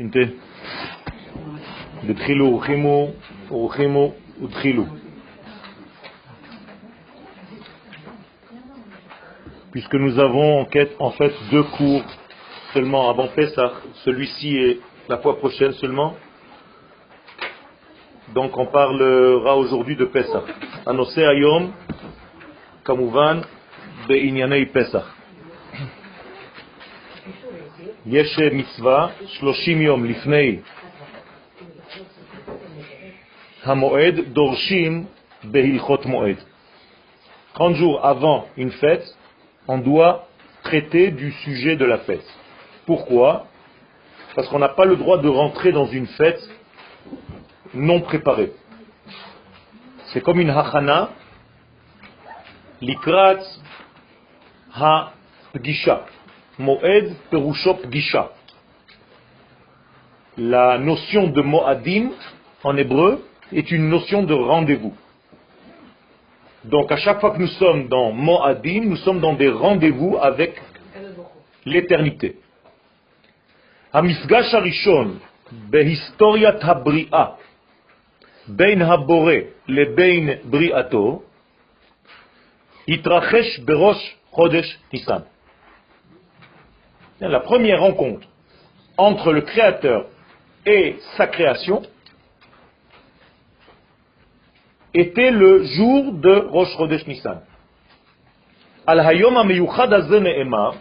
ש"ט. דתחילו ורחימו ורחימו ודחילו. Puisque nous avons en, quête, en fait deux cours seulement avant Pessah, celui-ci est la fois prochaine seulement, donc on parlera aujourd'hui de Pessah. Anose ayom, kamuvan, בענייני פסח. יש מצווה 30 יום לפני המועד דורשים בהלכות מועד. 30 jours avant une fête, on doit traiter du sujet de la fête. Pourquoi Parce qu'on n'a pas le droit de rentrer dans une fête non préparée. C'est comme une hachana, likrat ha-pgisha. Moed perusho pgisha. La notion de moadim en hébreu est une notion de rendez-vous. Donc à chaque fois que nous sommes dans moadim, nous sommes dans des rendez-vous avec l'éternité. המפגש הראשון בהיסטוריית הבריאה בין הבורא לבין בריאתו התרחש בראש חודש ניסן. La première rencontre entre le Créateur et sa création était le jour de Rosh Chodesh Nissan. Al-Hayom HaMeyuchad Ne'emar,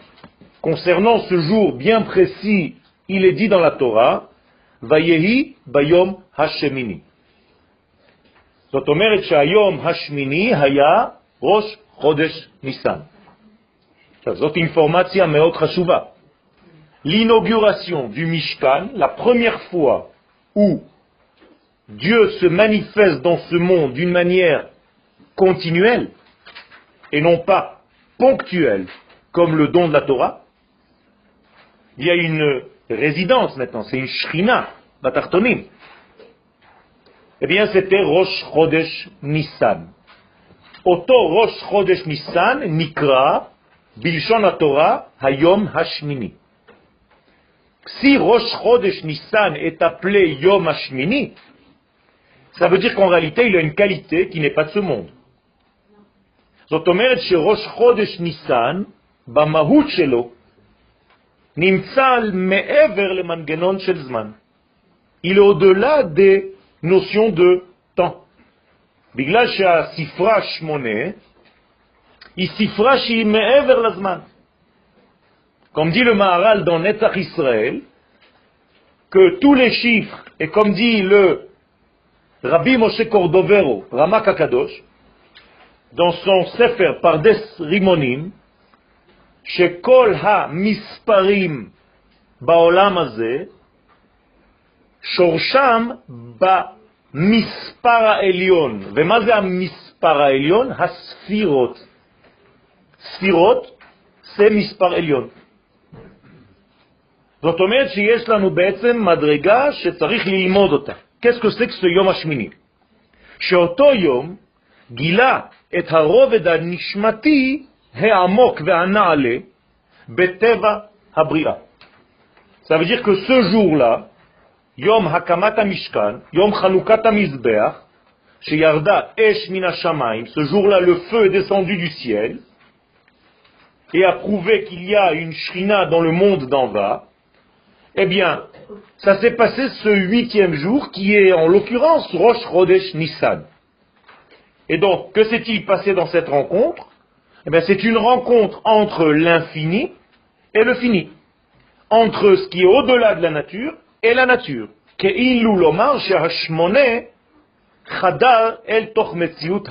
concernant ce jour bien précis, il est dit dans la Torah, Vayehi Bayom Hashemini. זאת אומרת שהיום השמיני היה ראש חודש ניסן. זאת אינפורמציה מאוד חשובה l'inauguration du Mishkan, la première fois où Dieu se manifeste dans ce monde d'une manière continuelle et non pas ponctuelle comme le don de la Torah, il y a une résidence maintenant, c'est une shrina, Batartonim. Eh bien, c'était Rosh Chodesh Nissan. Oto Rosh Chodesh Nissan nikra bilshon Torah hayom hashmini Si Rosh Chodesh Nissan est appelé Yom Hashmini, ça veut dire qu'en réalité, il a une qualité qui n'est pas de ce monde. זאת אומרת שראש חודש ניסן, במהות שלו, נמצא מעבר למנגנון של זמן. Il est au-delà des notions de temps. בגלל שהספרה שמונה, היא ספרה שהיא מעבר לזמן. Comme dit le Maharal dans Netzach Israël, que tous les chiffres, et comme dit le Rabbi Moshe Cordovero, Ramak Akadosh, dans son Sefer Pardes Rimonim, שכל המספרים בעולם הזה, שורשם במספר העליון. ומה זה המספר העליון? הספירות. ספירות זה מספר עליון. זאת אומרת שיש לנו בעצם מדרגה שצריך ללמוד אותה. Qu'est-ce que c'est que ce יום השמיני? שאותו יום גילה את הרובד הנשמתי העמוק והנעלה בטבע הבריאה. Ça veut dire que ce jour-là, יום הקמת המשכן, יום חנוכת המזבח, שירדה אש מן השמיים, ce jour-là le feu est descendu du ciel, et a prouvé qu'il y a une shrina dans le monde d'en bas, Eh bien, ça s'est passé ce huitième jour qui est en l'occurrence Rosh Rodesh Nissan. Et donc, que s'est-il passé dans cette rencontre? Eh bien, c'est une rencontre entre l'infini et le fini, entre ce qui est au-delà de la nature et la nature. el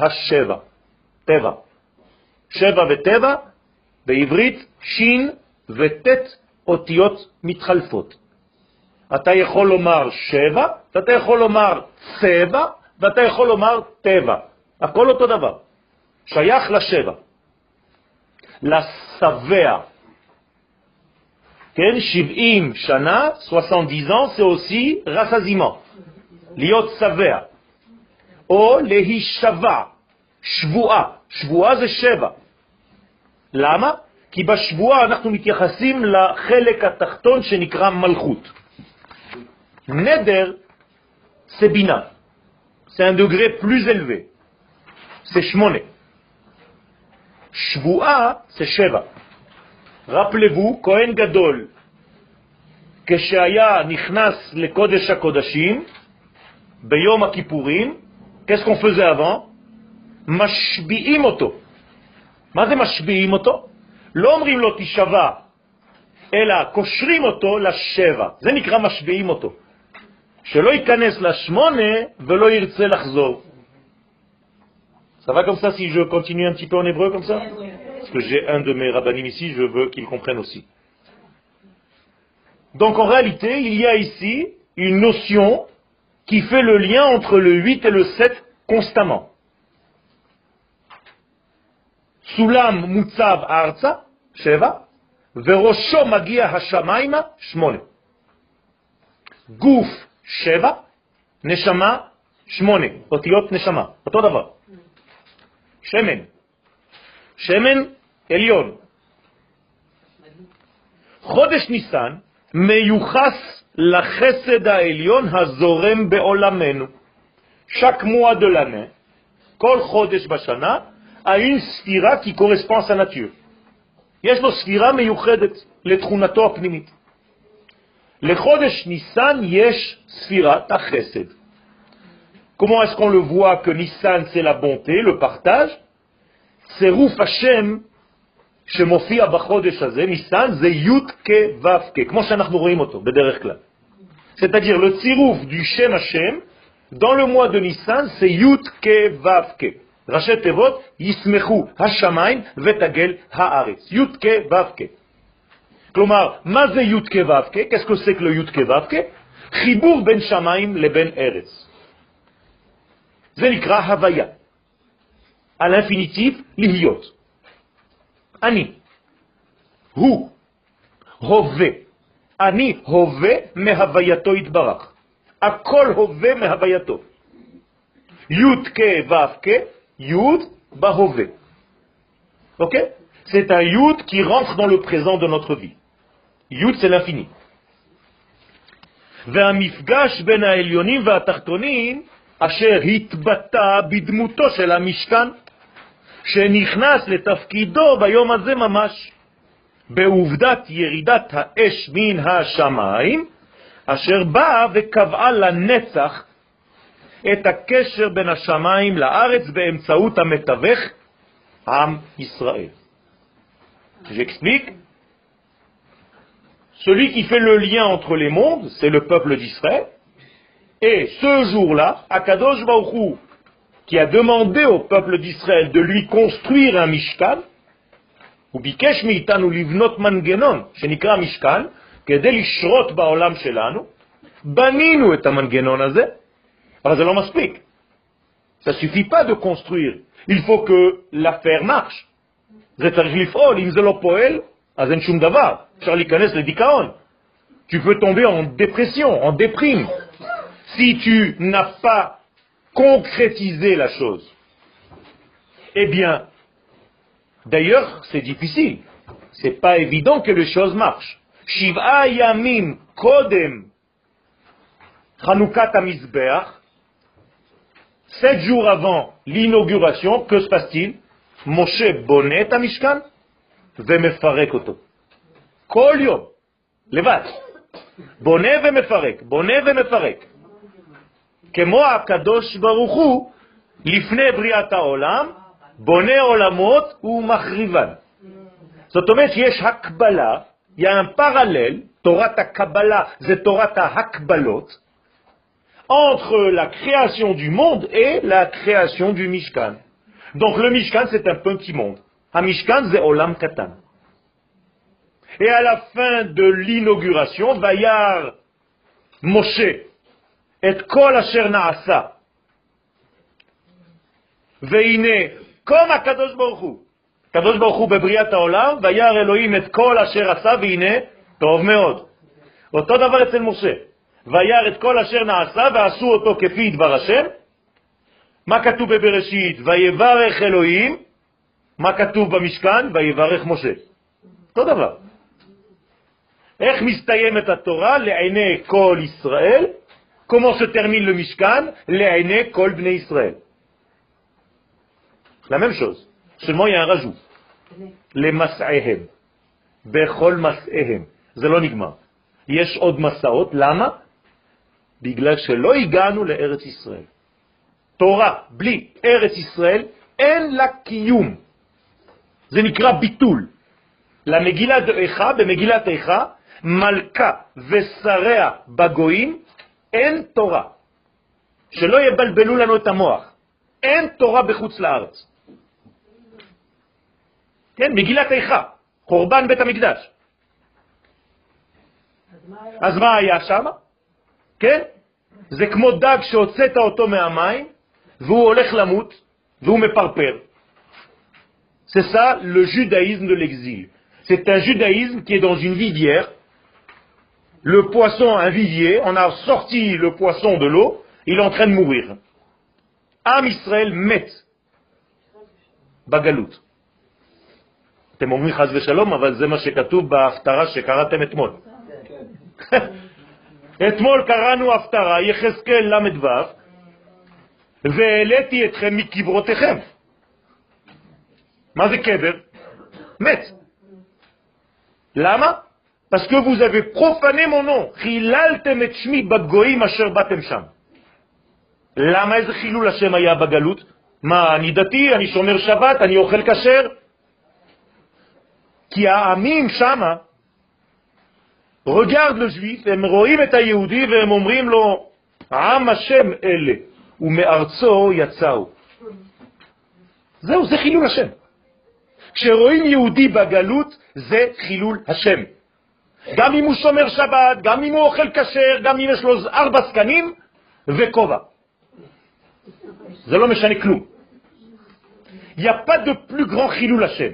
hasheva. Teva. Sheva veteva, de Shin vetet אותיות מתחלפות. אתה יכול לומר שבע, ואתה יכול לומר צבע, ואתה יכול לומר טבע. הכל אותו דבר. שייך לשבע. לשבע. כן, 70 שנה, 70 ans, c'est aussi rassasiement. להיות שבע. או להישבע, שבועה. שבועה זה שבע. למה? כי בשבועה אנחנו מתייחסים לחלק התחתון שנקרא מלכות. Neder, c'est bina. C'est un degré plus élevé. C'est shmone. Shvua, c'est sheva. Rappelez-vous, Kohen כשהיה נכנס לקודש הקודשים, ביום הכיפורים, qu'est-ce qu'on? משביעים אותו. מה זה משביעים אותו? לא אומרים לו תשבע, אלא קושרים אותו לשבע. זה נקרא משביעים אותו. שלא ייכנס לשמונה ולא ירצה לחזור. Ça va comme ça si je continue un petit peu en hébreu comme ça Parce que j'ai un de mes rabbinim ici, je veux qu'il comprenne aussi. Donc en réalité, il y a ici une notion qui fait le lien entre le 8 et le 7 constamment. Sulam mutzav arza, sheva, verosho magia hashamaima, shmone. Gouf, sheva, neshama, shmone. Otiot neshama. Oto davar. שמן. שמן עליון. חודש ניסן מיוחס לחסד העליון הזורם בעולמנו. de l'année, כל חודש בשנה, a une ספירה qui correspond à sa nature. יש לו ספירה מיוחדת לתכונתו הפנימית. לחודש ניסן יש ספירת החסד. Comment est-ce qu'on le voit que Nissan c'est la bonté, le partage Rouf Hashem שמופיע בחודש הזה, ניסן, זה י' כו' כמו שאנחנו רואים אותו בדרך כלל. C'est-à-dire le צירוף du Shem Hashem, dans le mois de Nissan, c'est י' כו' ראשי תיבות, ישמחו השמיים ותגל הארץ. י' כו' כלומר, מה זה י' Qu'est-ce que c'est que le י' כו' חיבור בין שמיים לבין ארץ. זה נקרא הוויה. על l'infinitif, להיות. אני. הוא. הווה. אני הווה מהווייתו יתברך. הכל הווה מהווייתו. י' כ' ו' כ', י' בהווה. Ok C'est un yud qui rentre dans le présent de notre vie. Yud, c'est l'infini. והמפגש בין העליונים והתחתונים אשר התבטא בדמותו של המשכן, שנכנס לתפקידו ביום הזה ממש, בעובדת ירידת האש מן השמיים, אשר באה וקבעה לנצח את הקשר בין השמיים לארץ באמצעות המתווך, עם ישראל. J'explique. Celui qui fait le lien entre les mondes, c'est le peuple d'Israël, Et ce jour-là, Akadosh Baruch qui a demandé au peuple d'Israël de lui construire un Mishkan, הוא ביקש מאיתנו לבנות מנגנון שנקרא משכן, כדי לשרות בעולם שלנו, בנינו את המנגנון הזה, אבל זה לא מספיק. Ça suffit pas de construire, il faut que l'affaire marche. זה צריך לפעול, אם זה לא פועל, אז אין שום דבר, אפשר להיכנס לדיכאון. Tu peux tomber en dépression, en déprime, si tu n'as pas concrétisé la chose. Eh bien, d'ailleurs, c'est difficile. C'est pas évident que les choses marchent. Shiva yamim kodem Chanukat Amizbeach, sept jours avant l'inauguration, que se passe-t-il Moshe bonnet Amishkan, vemefarek oto. Kol yom, levat. Bonnet vemefarek, bonnet vemefarek. כמו הקדוש ברוך הוא, לפני בריאת העולם, בונה עולמות ומחריבן. זאת אומרת שיש הקבלה, il y a un parallèle, תורת הקבלה זה תורת ההקבלות, entre la création du monde et la création du Mishkan. Donc le Mishkan c'est un petit monde. Un Mishkan c'est Olam Katan. Et à la fin de l'inauguration, Bayar Moshe את כל אשר נעשה. והנה, קום הקדוש ברוך הוא. הקדוש ברוך הוא בבריאת העולם, וירא אלוהים את כל אשר עשה, והנה, טוב מאוד. אותו דבר אצל משה. וירא את כל אשר נעשה, ועשו אותו כפי דבר השם. מה כתוב בבראשית? ויברך אלוהים. מה כתוב במשכן? ויברך משה. אותו דבר. איך מסתיימת התורה? לעיני כל ישראל. Termine le Mishkan לעיני כל בני ישראל. La même chose. Seulement il y a. זה לא נגמר. יש עוד מסעות, למה? בגלל שלא הגענו לארץ ישראל. תורה בלי ארץ ישראל אין לה קיום. זה נקרא ביטול. למגילת איכה, במגילת איכה, מלכה ושריה בגויים, אין תורה. שלא יבלבלו לנו את המוח. אין תורה בחוץ לארץ. כן, מגילת איכה, חורבן בית המקדש. אז מה היה שם? כן? זה כמו דג שהוצאת אותו מהמים, והוא הולך למות, והוא מפרפר. C'est ça le judaïsme de l'exil. C'est un judaïsme qui est dans une vivière. Le poisson, un vivier, on a sorti le poisson de l'eau, il est en train de mourir. Am Israël met. בגלות. אתם אומרים חז ושלום, אבל זה מה שכתוב בהפטרה שקראתם אתמול. אתמול קראנו הפטרה, יחזקאל ל"ו, והעליתי אתכם מקברותיכם. מה זה קבר? מת. למה? parce que vous avez profané mon חיללתם את שמי בגויים אשר באתם שם. למה איזה חילול השם היה בגלות? מה, אני דתי, אני שומר שבת, אני אוכל כשר? כי העמים שמה, רגרד לז'וויף, הם רואים את היהודי והם אומרים לו, עם השם אלה, ומארצו יצאו. זהו, זה חילול השם. כשרואים יהודי בגלות, זה חילול השם. גם אם הוא שומר שבת, גם אם הוא אוכל כשר, גם אם יש לו ארבע סקנים וכובע. זה לא משנה כלום. Il n'y a pas חילול השם.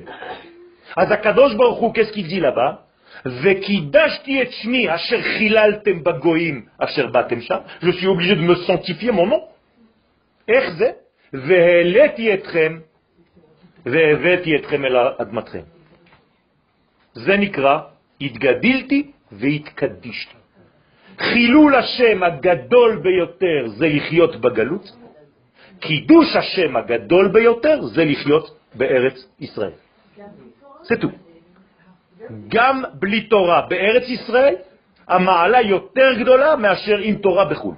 אז הקדוש ברוך הוא, qu'est-ce qu'il? וקידשתי את שמי אשר חיללתם בגויים אשר באתם שם. Je suis obligé de me sanctifier mon nom. חילול השם הגדול ביותר זה לחיות בגלות, קידוש השם הגדול ביותר זה לחיות בארץ ישראל. זה טוב. גם בלי תורה בארץ ישראל, המעלה יותר גדולה מאשר עם תורה בחו"ל.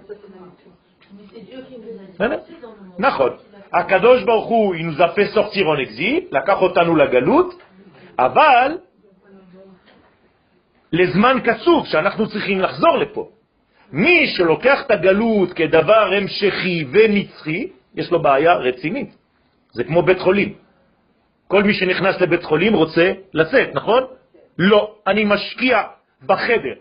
נכון. הקדוש ברוך הוא, il nous a fait sortir לקח אותנו לגלות, אבל לזמן קצוב שאנחנו צריכים לחזור לפה. מי שלוקח את הגלות כדבר המשכי ונצחי, יש לו בעיה רצינית. זה כמו בית חולים. כל מי שנכנס לבית חולים רוצה לצאת, נכון? לא, אני משקיע בחדר.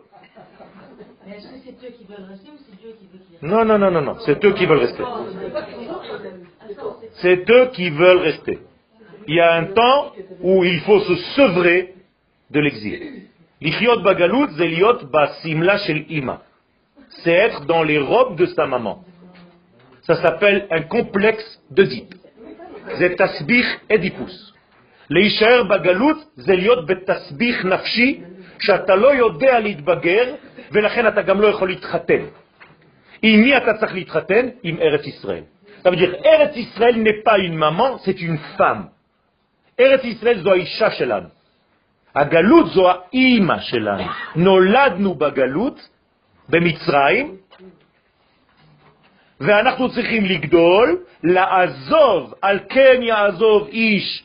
Non, non, non, non, non, c'est eux qui veulent rester. C'est eux qui veulent rester. Il y a un temps où il faut se sevrer de l'exil. L'ichyot bagalout, c'est liot basimla shel ima. C'est être dans les robes de sa maman. Ça s'appelle un complexe d'Oedipe. C'est tasbich edipus. להישאר בגלות זה להיות בתסביך נפשי שאתה לא יודע להתבגר ולכן אתה גם לא יכול להתחתן. עם מי אתה צריך להתחתן? עם ארץ ישראל. Ça veut ארץ ישראל n'est pas une maman, c'est une. ארץ ישראל זו האישה שלנו. הגלות זו האימא שלנו. נולדנו בגלות, במצרים, ואנחנו צריכים לגדול, לעזוב, על כן יעזוב איש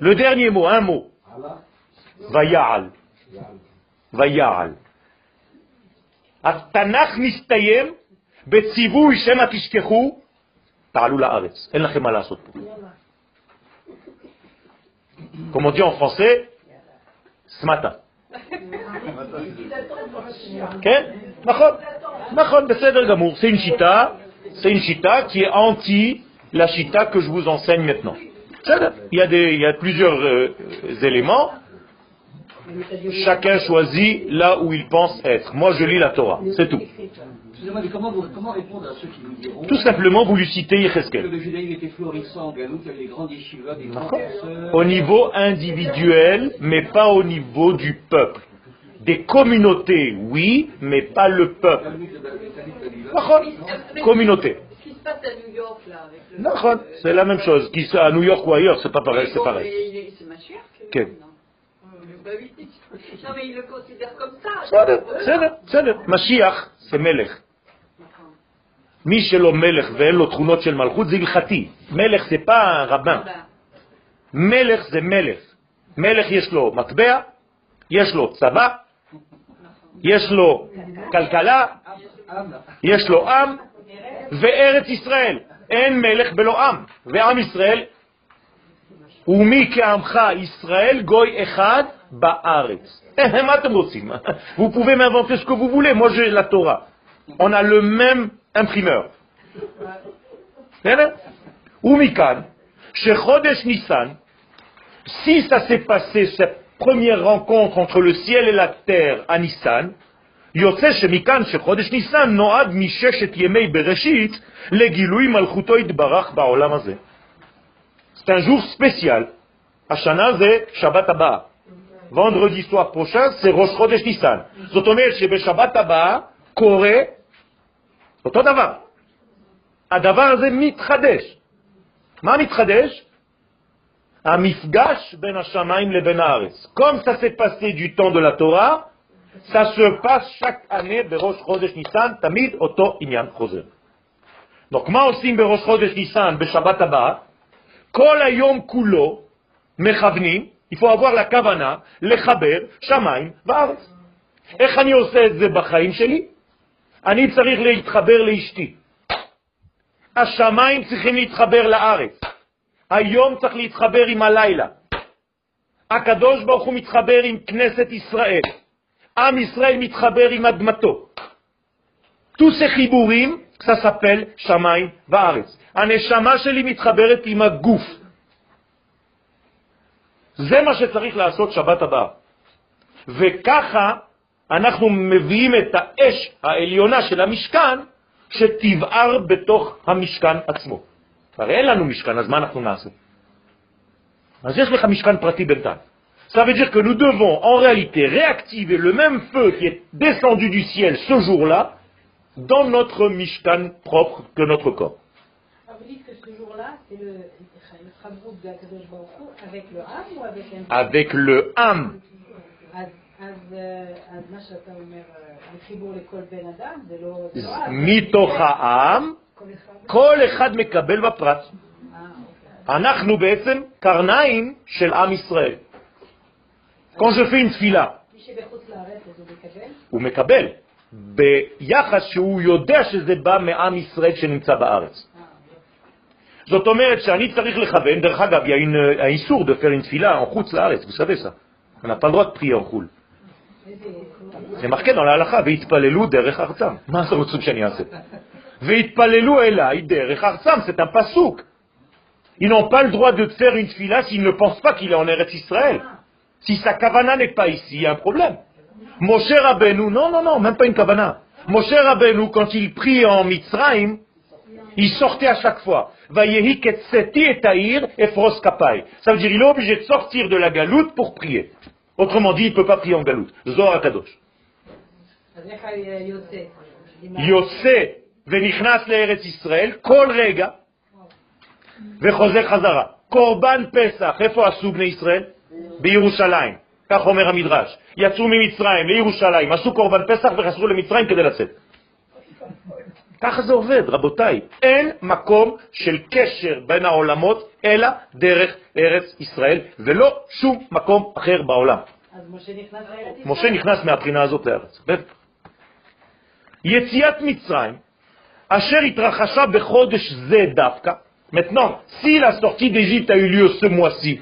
Le dernier mot, un mot. ויעל. ויעל. התנ"ך מסתיים בציווי שמא תשכחו, תעלו לארץ. אין לכם מה לעשות פה. Comme on dit en français, ce matin. כן, נכון, נכון, בסדר גמור. C'est une chita, c'est une chita qui est anti la chita que je vous enseigne maintenant. Il y a, des, il y a plusieurs euh, éléments. Chacun choisit là où il pense être. Moi, je lis la Torah, c'est tout. Comment, comment, répondre à ceux qui nous diront Tout simplement, vous lui citez Yecheskel. Que le judaïsme était florissant il y avait des yeshivas, des grands Au niveau individuel, mais pas au niveau du peuple. Des communautés, oui, mais pas le peuple. Communauté. Passe à New York, là, avec le... C'est la même chose. Qui à New York ou ailleurs, c'est pas pareil, c'est pareil. C'est ma chère. Quel bah oui. Non, mais il le considère comme ça. בסדר, בסדר. משיח זה מלך. מי שלא מלך ואין לו תכונות של מלכות זה הלכתי. מלך זה pas un rabbin. מלך זה מלך. מלך יש לו מטבע, יש לו צבא, יש לו כלכלה, יש לו עם, וארץ ישראל. אין מלך בלא עם, ועם ישראל, ומי כעמך ישראל גוי אחד בארץ. מה אתם רוצים Vous pouvez m'inventer ce que vous voulez, moi j'ai la Torah. On a le même imprimeur. ומכאן, שחודש ניסן, si ça s'est passé, cette première rencontre entre le ciel et la terre à Nissan, יוצא שמכאן שחודש ניסן נועד מששת ימי בראשית לגילוי מלכותו יתברך בעולם הזה. C'est un. השנה זה שבת הבאה. vendredi soir prochain, c'est Rosh Chodesh Nissan. זאת אומרת שבשבת הבאה קורה אותו דבר. הדבר הזה מתחדש. מה מתחדש? המפגש בין השמיים לבין הארץ. Comme ça s'est temps de la Torah, ça se passe chaque année בראש חודש ניסן, תמיד אותו עניין חוזר. Donc מה עושים בראש חודש ניסן בשבת הבאה? כל היום כולו מכוונים il faut avoir la kavana, לחבר שמיים וארץ. איך אני עושה את זה בחיים שלי? אני צריך להתחבר לאשתי. השמיים צריכים להתחבר לארץ. היום צריך להתחבר עם הלילה. הקדוש ברוך הוא מתחבר עם כנסת ישראל. עם ישראל מתחבר עם אדמתו. tous ces חיבורים, ça s'appelle שמיים וארץ. הנשמה שלי מתחברת עם הגוף. זה מה שצריך לעשות שבת הבאה. וככה אנחנו מביאים את האש העליונה של המשכן שתבער בתוך המשכן עצמו. הרי אין לנו משכן, אז מה אנחנו נעשה? אז יש לך משכן פרטי בינתיים. Ça veut dire que nous devons en réalité réactiver le même feu qui est descendu du ciel ce jour-là dans notre Mishkan propre que notre corps. Vous dites que ce jour-là, c'est le, avec le Ham ou avec un Avec le Ham. מתוך העם, כל אחד מקבל בפרט. אנחנו בעצם קרניים של עם ישראל. Quand je fais une tfila, הוא מקבל, ביחס שהוא יודע שזה בא מעם ישראל שנמצא בארץ. זאת אומרת שאני צריך לכוון, דרך אגב, il y a האיסור de faire une tfila en חוץ לארץ, vous savez ça. On n'a pas le droit de prier en חו"ל. זה מרקה dans להלכה, והתפללו דרך ארצם. מה אתם רוצים שאני אעשה? והתפללו אליי דרך ארצם, c'est un pasuk. Ils n'ont pas le droit de faire une tfila s'ils ne pensent pas qu'il est en Eretz Israël. Si sa kavana n'est pas ici, il y a un problème. Moshe Rabbeinu, non, non, non, même pas une kavana. Moshe Rabbeinu, quand il prie en Mitzrayim, il sortait à chaque fois. Ça veut dire il est obligé de sortir de la galoute pour prier. Autrement dit, il ne peut pas prier en galoute. Zohar Kadosh. יוצא ונכנס לארץ ישראל כל רגע וחוזר חזרה. קורבן פסח, איפה עשו בני ישראל? בירושלים. כך אומר המדרש. יצאו ממצרים לירושלים, עשו קורבן פסח וחזרו למצרים כדי לצאת. ככה זה עובד, רבותיי. אין מקום של קשר בין העולמות, אלא דרך ארץ ישראל, ולא שום מקום אחר בעולם. אז משה נכנס לארץ ישראל? משה נכנס מהבחינה הזאת לארץ, בטח. יציאת מצרים, אשר התרחשה בחודש זה דווקא, maintenant, si la sortie d'Égypte a eu lieu ce mois-ci,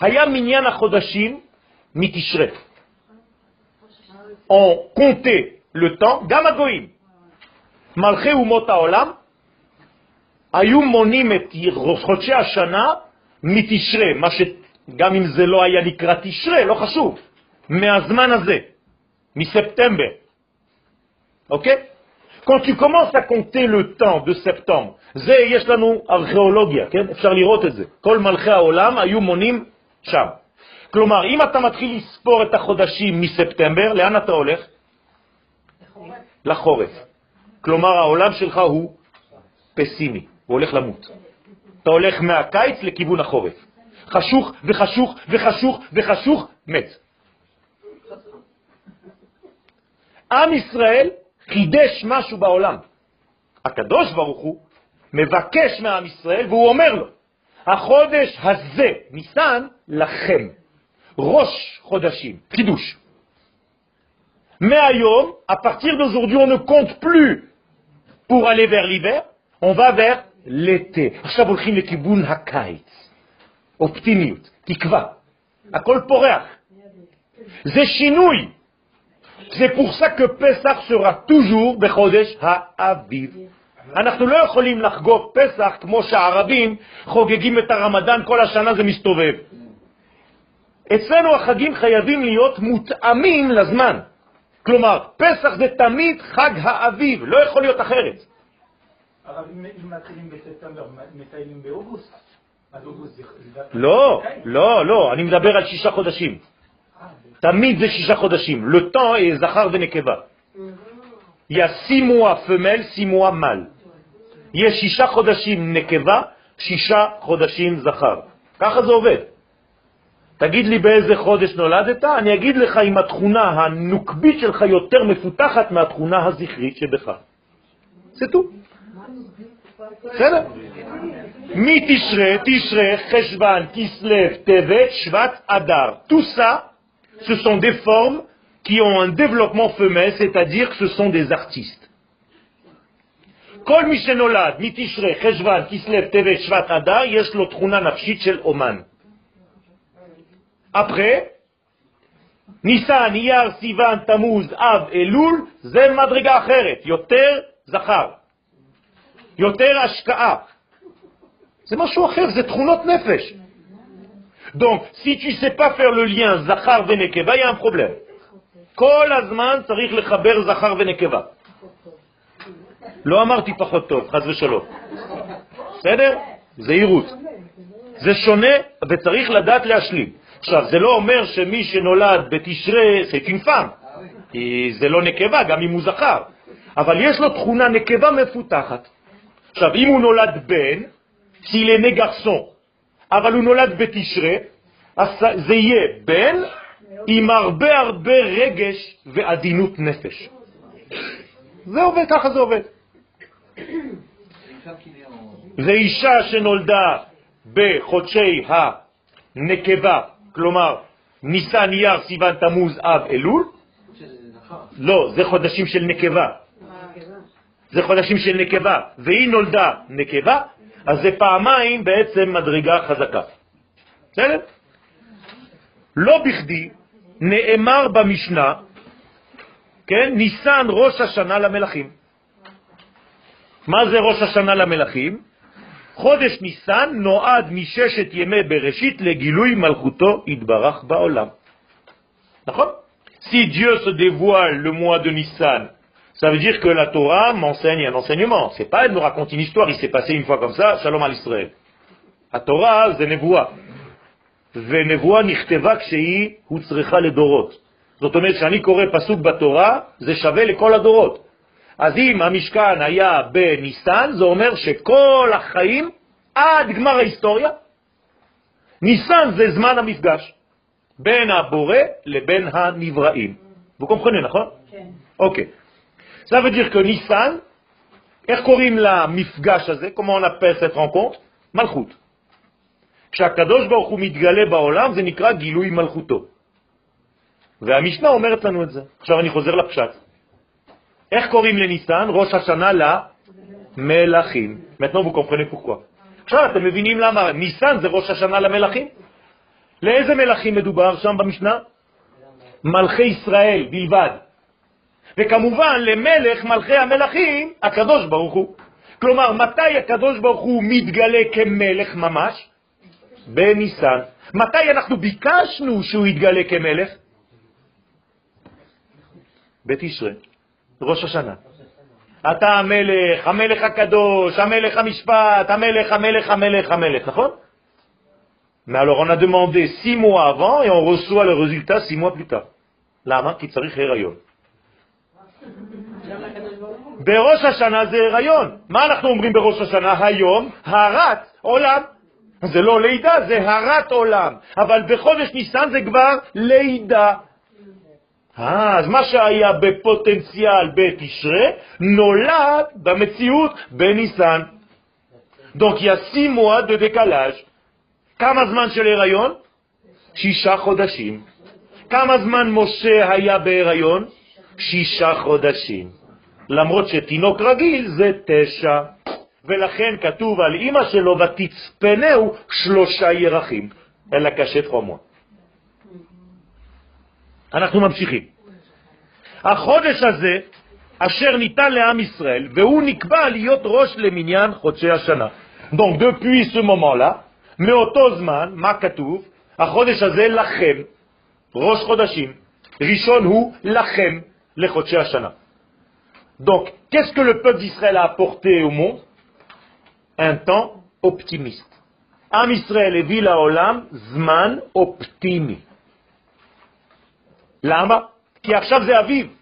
היה מניין החודשים מתשרה. On comptait le temps, גם הגויים. מלכי אומות העולם היו מונים את חודשי השנה מתשרה, מה שגם אם זה לא היה נקרא תשרה, לא חשוב, מהזמן הזה, מספטמבר. אוקיי? Quand tu commences à compter le temps de septembre, זה יש לנו ארכיאולוגיה, כן? אפשר לראות את זה. כל מלכי העולם היו מונים שם. כלומר, אם אתה מתחיל לספור את החודשים מספטמבר, לאן אתה הולך? לחורף. כלומר, העולם שלך הוא פסימי, הוא הולך למות. אתה הולך מהקיץ לכיוון החורף. חשוך וחשוך וחשוך וחשוך, מת. עם ישראל חידש משהו בעולם. הקדוש ברוך הוא מבקש מעם ישראל והוא אומר לו, החודש הזה, ניסן, לכם. ראש חודשים, חידוש. מהיום, à partir d'aujourd'hui, on ne compte plus pour aller vers l'hiver, on va vers l'été. עכשיו הולכים לכיוון הקיץ. אופטימיות, תקווה. הכל פורח. זה שינוי. C'est pour ça que Pesach sera toujours בחודש האביב. אנחנו לא יכולים לחגוג פסח כמו שהערבים חוגגים את הרמדאן, כל השנה זה מסתובב. אצלנו החגים חייבים להיות מותאמים לזמן. כלומר, פסח זה תמיד חג האביב, לא יכול להיות אחרת. אבל אם מתחילים בספטמבר, מטיילים באוגוסט, אז אוגוסט זה... לא, לא, לא, אני מדבר על שישה חודשים. תמיד זה שישה חודשים. Le temps est זכר ונקבה. Il y a six יש שישה חודשים נקבה, שישה חודשים זכר. ככה זה עובד. תגיד לי באיזה חודש נולדת, אני אגיד לך אם התכונה הנוקבית שלך יותר מפותחת מהתכונה הזכרית שבך. זה טוב. בסדר? מתשרה, תשרה, חשבן, כסלו, טבת, שבט, אדר. Tout ça, ce sont des formes qui ont un développement femelle, c'est-à-dire. כל מי שנולד מתשרה, חשבן, כסלו, טבת, שבט, אדר, יש לו תכונה נפשית של אומן. Après, ניסן, אייר, סיוון, תמוז, אב, אלול, זה מדרגה אחרת, יותר זכר, יותר השקעה. זה משהו אחר, זה תכונות נפש. Donc, si tu sais pas faire le lien זכר ונקבה, il y a un problème. כל הזמן צריך לחבר זכר ונקבה. לא אמרתי פחות טוב, חז ושלום. בסדר? זהירות. זה שונה וצריך לדעת להשלים. עכשיו, זה לא אומר שמי שנולד בתשרה זה תנפם, כי זה לא נקבה, גם אם הוא זכר, אבל יש לו תכונה נקבה מפותחת. עכשיו, אם הוא נולד בן, est גרסון, אבל הוא נולד בתשרה, אז זה יהיה בן עם הרבה הרבה רגש ועדינות נפש. זה עובד, ככה זה עובד. זה אישה שנולדה בחודשי הנקבה, כלומר ניסן, אייר, סיוון, תמוז, אב, אלול? לא, זה חודשים של נקבה. זה חודשים של נקבה, והיא נולדה נקבה, אז זה פעמיים בעצם מדרגה חזקה. בסדר? לא בכדי נאמר במשנה, כן, ניסן ראש השנה למלאכים. מה זה ראש השנה למלאכים? חודש ניסן נועד מששת ימי בראשית לגילוי מלכותו יתברך בעולם. נכון? Si Dieu se dévoile le mois de Nissan, ça veut dire que la Torah m'enseigne un enseignement. C'est pas elle me raconte une histoire, il s'est passé une fois comme ça, shalom à l'Israël. התורה זה נבואה, ונבואה נכתבה כשהיא הוצרכה לדורות. זאת אומרת, כשאני קורא פסוק בתורה, זה שווה לכל הדורות. אז אם המשכן היה בניסן, זה אומר שכל החיים, עד גמר ההיסטוריה, ניסן זה זמן המפגש. בין הבורא לבין הנבראים. Vous comprenez, נכון? כן. Ok. Ça veut dire que Nissan, איך קוראים למפגש הזה? on appelle cette rencontre? מלכות. כשהקדוש ברוך הוא מתגלה בעולם זה נקרא גילוי מלכותו. והמשנה אומרת לנו את זה. עכשיו אני חוזר לפשט. איך קוראים לניסן? ראש השנה למלכים. maintenant vous comprenez pourquoi. עכשיו אתם מבינים למה ניסן זה ראש השנה למלכים? לאיזה מלכים מדובר שם במשנה? מלכי ישראל בלבד. וכמובן למלך מלכי המלכים, הקדוש ברוך הוא. כלומר, מתי הקדוש ברוך הוא מתגלה כמלך ממש? בניסן. מתי אנחנו ביקשנו שהוא יתגלה כמלך? בתשרי, ראש השנה. אתה המלך, המלך הקדוש, המלך המשפט, המלך, המלך, המלך, המלך, נכון? Mais alors on a demandé six mois avant et on reçoit. למה? כי צריך הריון. בראש השנה זה הריון. מה אנחנו אומרים בראש השנה? היום הרת עולם. זה לא לידה, זה הרת עולם. אבל בחודש ניסן זה כבר לידה. אז מה שהיה בפוטנציאל בתשרה, נולד במציאות בניסן. Six mois de décalage. כמה זמן של הריון? שישה חודשים. כמה זמן משה היה בהיריון? שישה חודשים. למרות שתינוק רגיל זה תשע. ולכן כתוב על אמא שלו, ותצפנהו שלושה ירחים. אלא קשת חומו. אנחנו ממשיכים. החודש הזה, אשר ניתן לעם ישראל, והוא נקבע להיות ראש למניין חודשי השנה. Donc, depuis ce moment-là, מאותו זמן, מה כתוב? החודש הזה לכם, ראש חודשים. ראשון הוא לכם, לחודשי השנה. Donc, qu'est-ce que le peuple d'Israël a apporté au monde Un temps optimiste. עם ישראל הביא לעולם זמן אופטימי. למה? כי עכשיו זה אביב.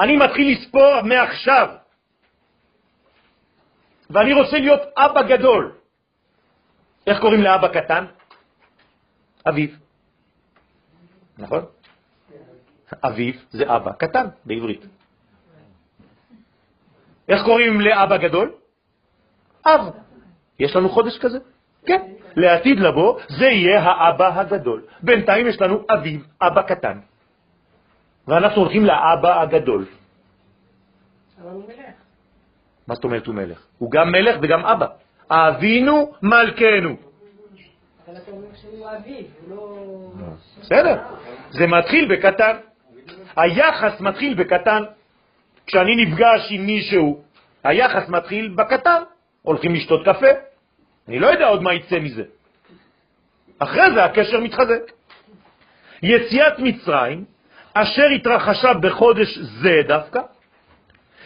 אני מתחיל לספור מעכשיו. ואני רוצה להיות אבא גדול. איך קוראים לאבא קטן? אביב. נכון? אביב זה אבא קטן בעברית. איך קוראים לאבא גדול? אב. יש לנו חודש כזה? כן. לעתיד לבוא זה יהיה האבא הגדול. בינתיים יש לנו אביב, אבא קטן. ואנחנו הולכים לאבא הגדול. אבל הוא מלך. מה זאת אומרת הוא מלך? הוא גם מלך וגם אבא. אבינו מלכנו. אבל אתה אומר שהוא אביב, הוא לא... בסדר, זה מתחיל בקטן. היחס מתחיל בקטן. כשאני נפגש עם מישהו, היחס מתחיל בקטן. הולכים לשתות קפה, אני לא יודע עוד מה יצא מזה. אחרי זה הקשר מתחזק. יציאת מצרים, אשר התרחשה בחודש זה דווקא,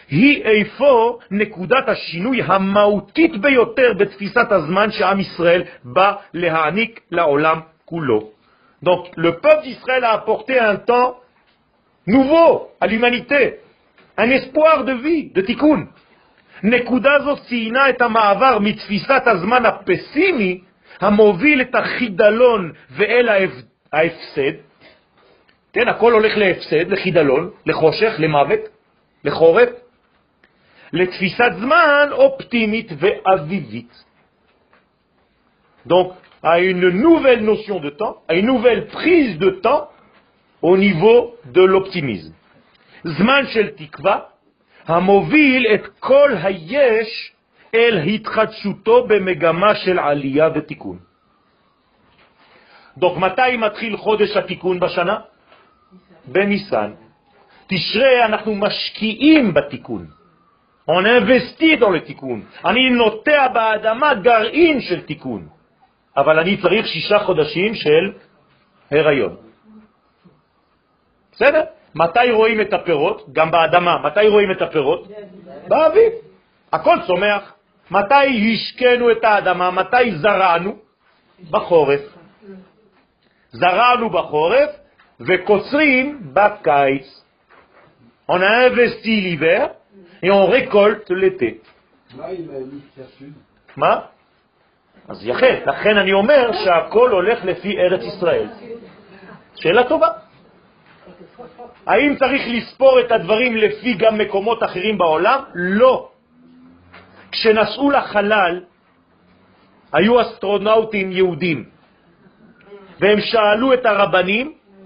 היא איפה נקודת השינוי המהותית ביותר בתפיסת הזמן שעם ישראל בא להעניק לעולם כולו. Donc, le peuple d'Israël a apporté un temps nouveau à l'humanité, un espoir de vie, de tikkun. נקודה זו ציינה את המעבר מתפיסת הזמן הפסימי המוביל את החידלון ואל ההפסד, כן, הכל הולך להפסד, לחידלון, לחושך, למוות, לחורף, לתפיסת זמן אופטימית ואביבית. Donc, à une nouvelle notion de temps, à une nouvelle prise de temps au niveau de l'optimisme. זמן של תקווה המוביל את כל היש אל התחדשותו במגמה של עלייה ותיקון. Donc, מתי מתחיל חודש התיקון בשנה? בניסן. תשרה אנחנו משקיעים בתיקון. On investit dans le תיקון. אני נוטע באדמה גרעין של תיקון. אבל אני צריך שישה חודשים של הריון. בסדר? מתי רואים את הפירות? גם באדמה. מתי רואים את הפירות? באביב. הכל צומח. מתי השקנו את האדמה? מתי זרענו? בחורף. זרענו בחורף וקוצרים בקיץ. On a investi l'hiver et on récolte l'été. מה? אז יחד, לכן אני אומר שהכל הולך לפי ארץ ישראל. שאלה טובה. האם צריך לספור את הדברים לפי גם מקומות אחרים בעולם? לא. כשנסעו לחלל, היו אסטרונאוטים יהודים, והם שאלו את הרבנים,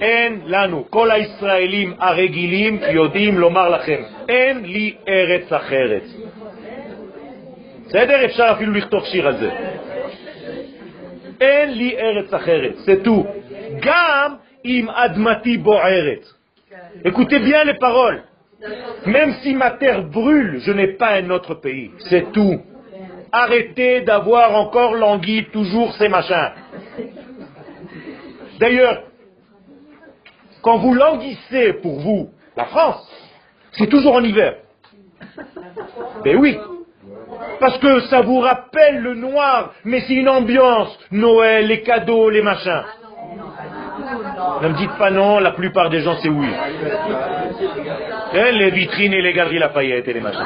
אין לנו. כל הישראלים הרגילים יודעים לומר לכם, אין לי ארץ אחרת. בסדר? אפשר אפילו לכתוב שיר על זה. אין לי ארץ אחרת, c'est tout. גם אם אדמתי בוערת. Écoutez bien les paroles. Même si ma terre brûle, je n'ai pas un autre pays. C'est tout. Arrêtez d'avoir encore l'anguille, toujours ces machins. D'ailleurs, quand vous languissez pour vous, la France, c'est toujours en hiver. Ben oui. Parce que ça vous rappelle le noir, mais c'est une ambiance. Noël, les cadeaux, les machins. Ne me dites pas non, la plupart des gens c'est oui. Hein, les vitrines et les galeries Lafayette et les machins.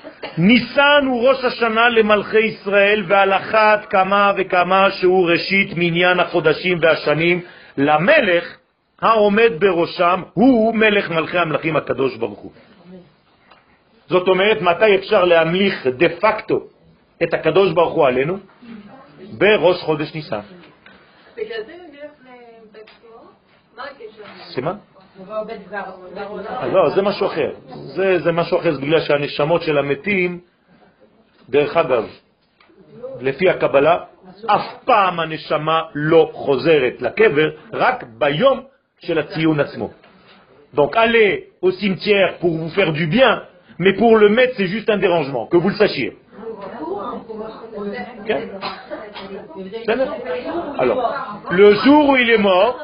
ניסן הוא ראש השנה למלכי ישראל, ועל אחת כמה וכמה שהוא ראשית מניין החודשים והשנים, למלך העומד בראשם, הוא מלך מלכי המלכים הקדוש ברוך הוא. זאת אומרת, מתי אפשר להמליך דה פקטו את הקדוש ברוך הוא עלינו? בראש חודש ניסן. בגלל זה הוא נלך לבית? מה הקשר? סימן? לא, זה משהו אחר. זה, זה משהו אחר, זה בגלל שהנשמות של המתים, דרך אגב, לפי הקבלה, אף פעם הנשמה לא חוזרת לקבר, רק ביום של הציון עצמו. Donc allez au cimetière pour vous faire du bien, mais pour le mettre c'est juste un dérangement, que vous le sachiez. Okay? Alors, le jour où il est mort,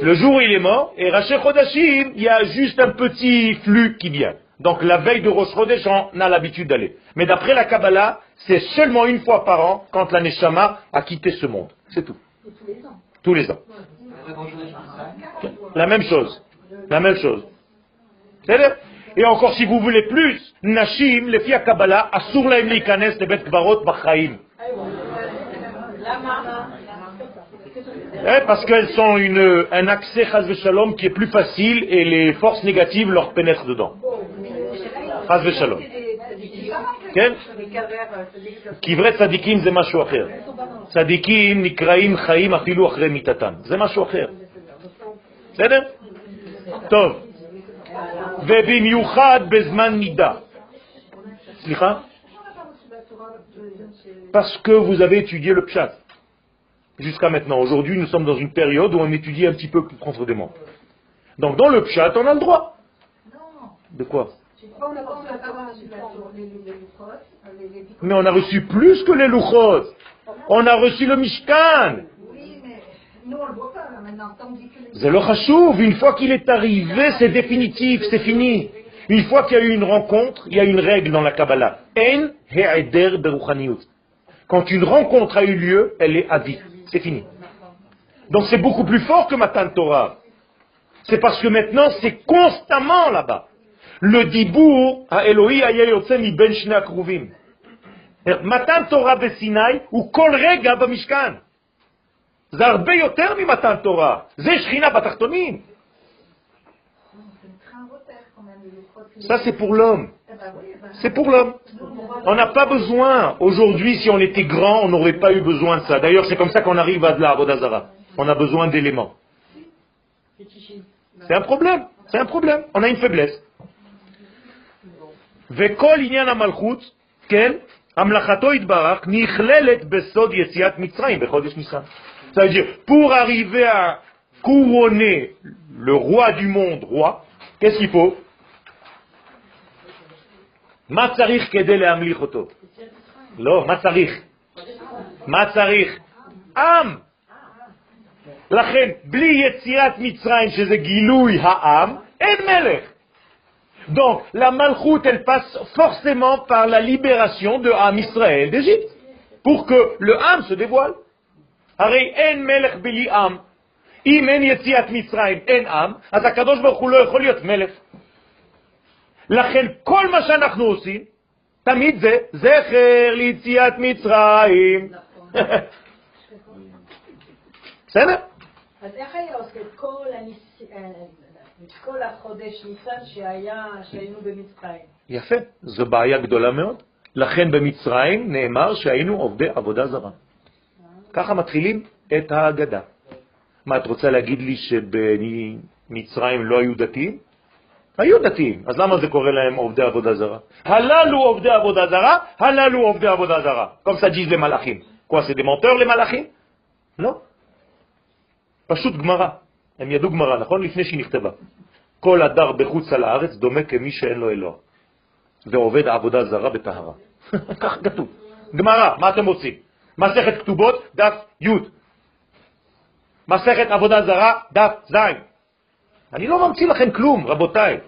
le jour où il est mort, et Raché Chodashim, il y a juste un petit flux qui vient. Donc la veille de Rosh Chodesh, on a l'habitude d'aller. Mais d'après la Kabbalah, c'est seulement une fois par an quand la Neshama a quitté ce monde. C'est tout. Tous les ans. La même chose. La même chose. C'est-à-dire Et encore si vous voulez plus, Nashim, les filles à Kabbalah, Asur laim likanes lebet kvarot b'chaim. Eh, parce qu'elles ont une, un accès chas shalom qui est plus facile et les forces négatives leur pénètrent dedans. Chas shalom. כן? קברי צדיקים זה משהו אחר. צדיקים נקראים חיים אפילו אחרי מיתתם. זה משהו אחר. בסדר? טוב. ובמיוחד בזמן נידה. סליחה? Parce que vous avez étudié le pshat. Jusqu'à maintenant. Aujourd'hui, nous sommes dans une période où on étudie un petit peu plus profondément. Donc, dans le pshat, on a le droit. De quoi Mais on a reçu plus que les luchot. On a reçu le mishkan. C'est le chashouv. Une fois qu'il est arrivé, c'est définitif, c'est fini. Une fois qu'il y a eu une rencontre, il y a une règle dans la Kabbalah. En. Quand une rencontre a eu lieu, elle est à vie. C'est fini. Donc c'est beaucoup plus fort que Matan Torah. C'est parce que maintenant c'est constamment là-bas. Le dibour à Elohim ayayotse mi ben shne akruvim. מתן תורה בסיני הוא כל רגע במשכן. זה הרבה יותר ממתן תורה. זה שכינה בתחתונים. Ça, c'est pour l'homme. C'est pour l'homme. On n'a pas besoin. Aujourd'hui, si on était grand, on n'aurait pas eu besoin de ça. D'ailleurs, c'est comme ça qu'on arrive à de la Avodazara. On a besoin d'éléments. C'est un problème. C'est un problème. On a une faiblesse. וכל עניין המלכות, כן, המלאכתו יתברך, נכללת בסוד יציאת מצרים בחודש ניסן. Ça veut dire, pour arriver à couronner le roi du monde roi, qu'est-ce qu'il faut מה צריך כדי להמליך אותו? לא, מה צריך? מה צריך? עם. לכן, בלי יציאת מצרים, שזה גילוי העם, אין מלך. Donc, la malchoute, elle passe forcément par la libération de Ham Israël d'Égypte, pour que le Ham se dévoile. הרי אין מלך בלי עם. אם אין יציאת מצרים, אין עם, אז הקדוש ברוך הוא לא יכול להיות מלך. לכן כל מה שאנחנו עושים, תמיד זה זכר ליציאת מצרים. בסדר? אז איך היה עושה את כל. אה, החודש ניסן שהיינו במצרים? יפה, זו בעיה גדולה מאוד. לכן במצרים נאמר שהיינו עובדי עבודה זרה. ככה מתחילים את ההגדה. מה, את רוצה להגיד לי שבמצרים לא היו דתיים? היו דתיים, אז למה זה קורא להם עובדי עבודה זרה? הללו עובדי עבודה זרה, הללו עובדי עבודה זרה. ça disent למלאכים. des menteurs למלאכים? לא. פשוט גמרא. הם ידעו גמרא, נכון? לפני שהיא נכתבה. כל הדר בחוץ על הארץ דומה כמי שאין לו אלוה. ועובד עבודה זרה בטהרה. כך כתוב. גמרא, מה אתם רוצים? מסכת כתובות, דף י'. מסכת עבודה זרה, דף ז'. אני לא ממציא לכם כלום, רבותיי.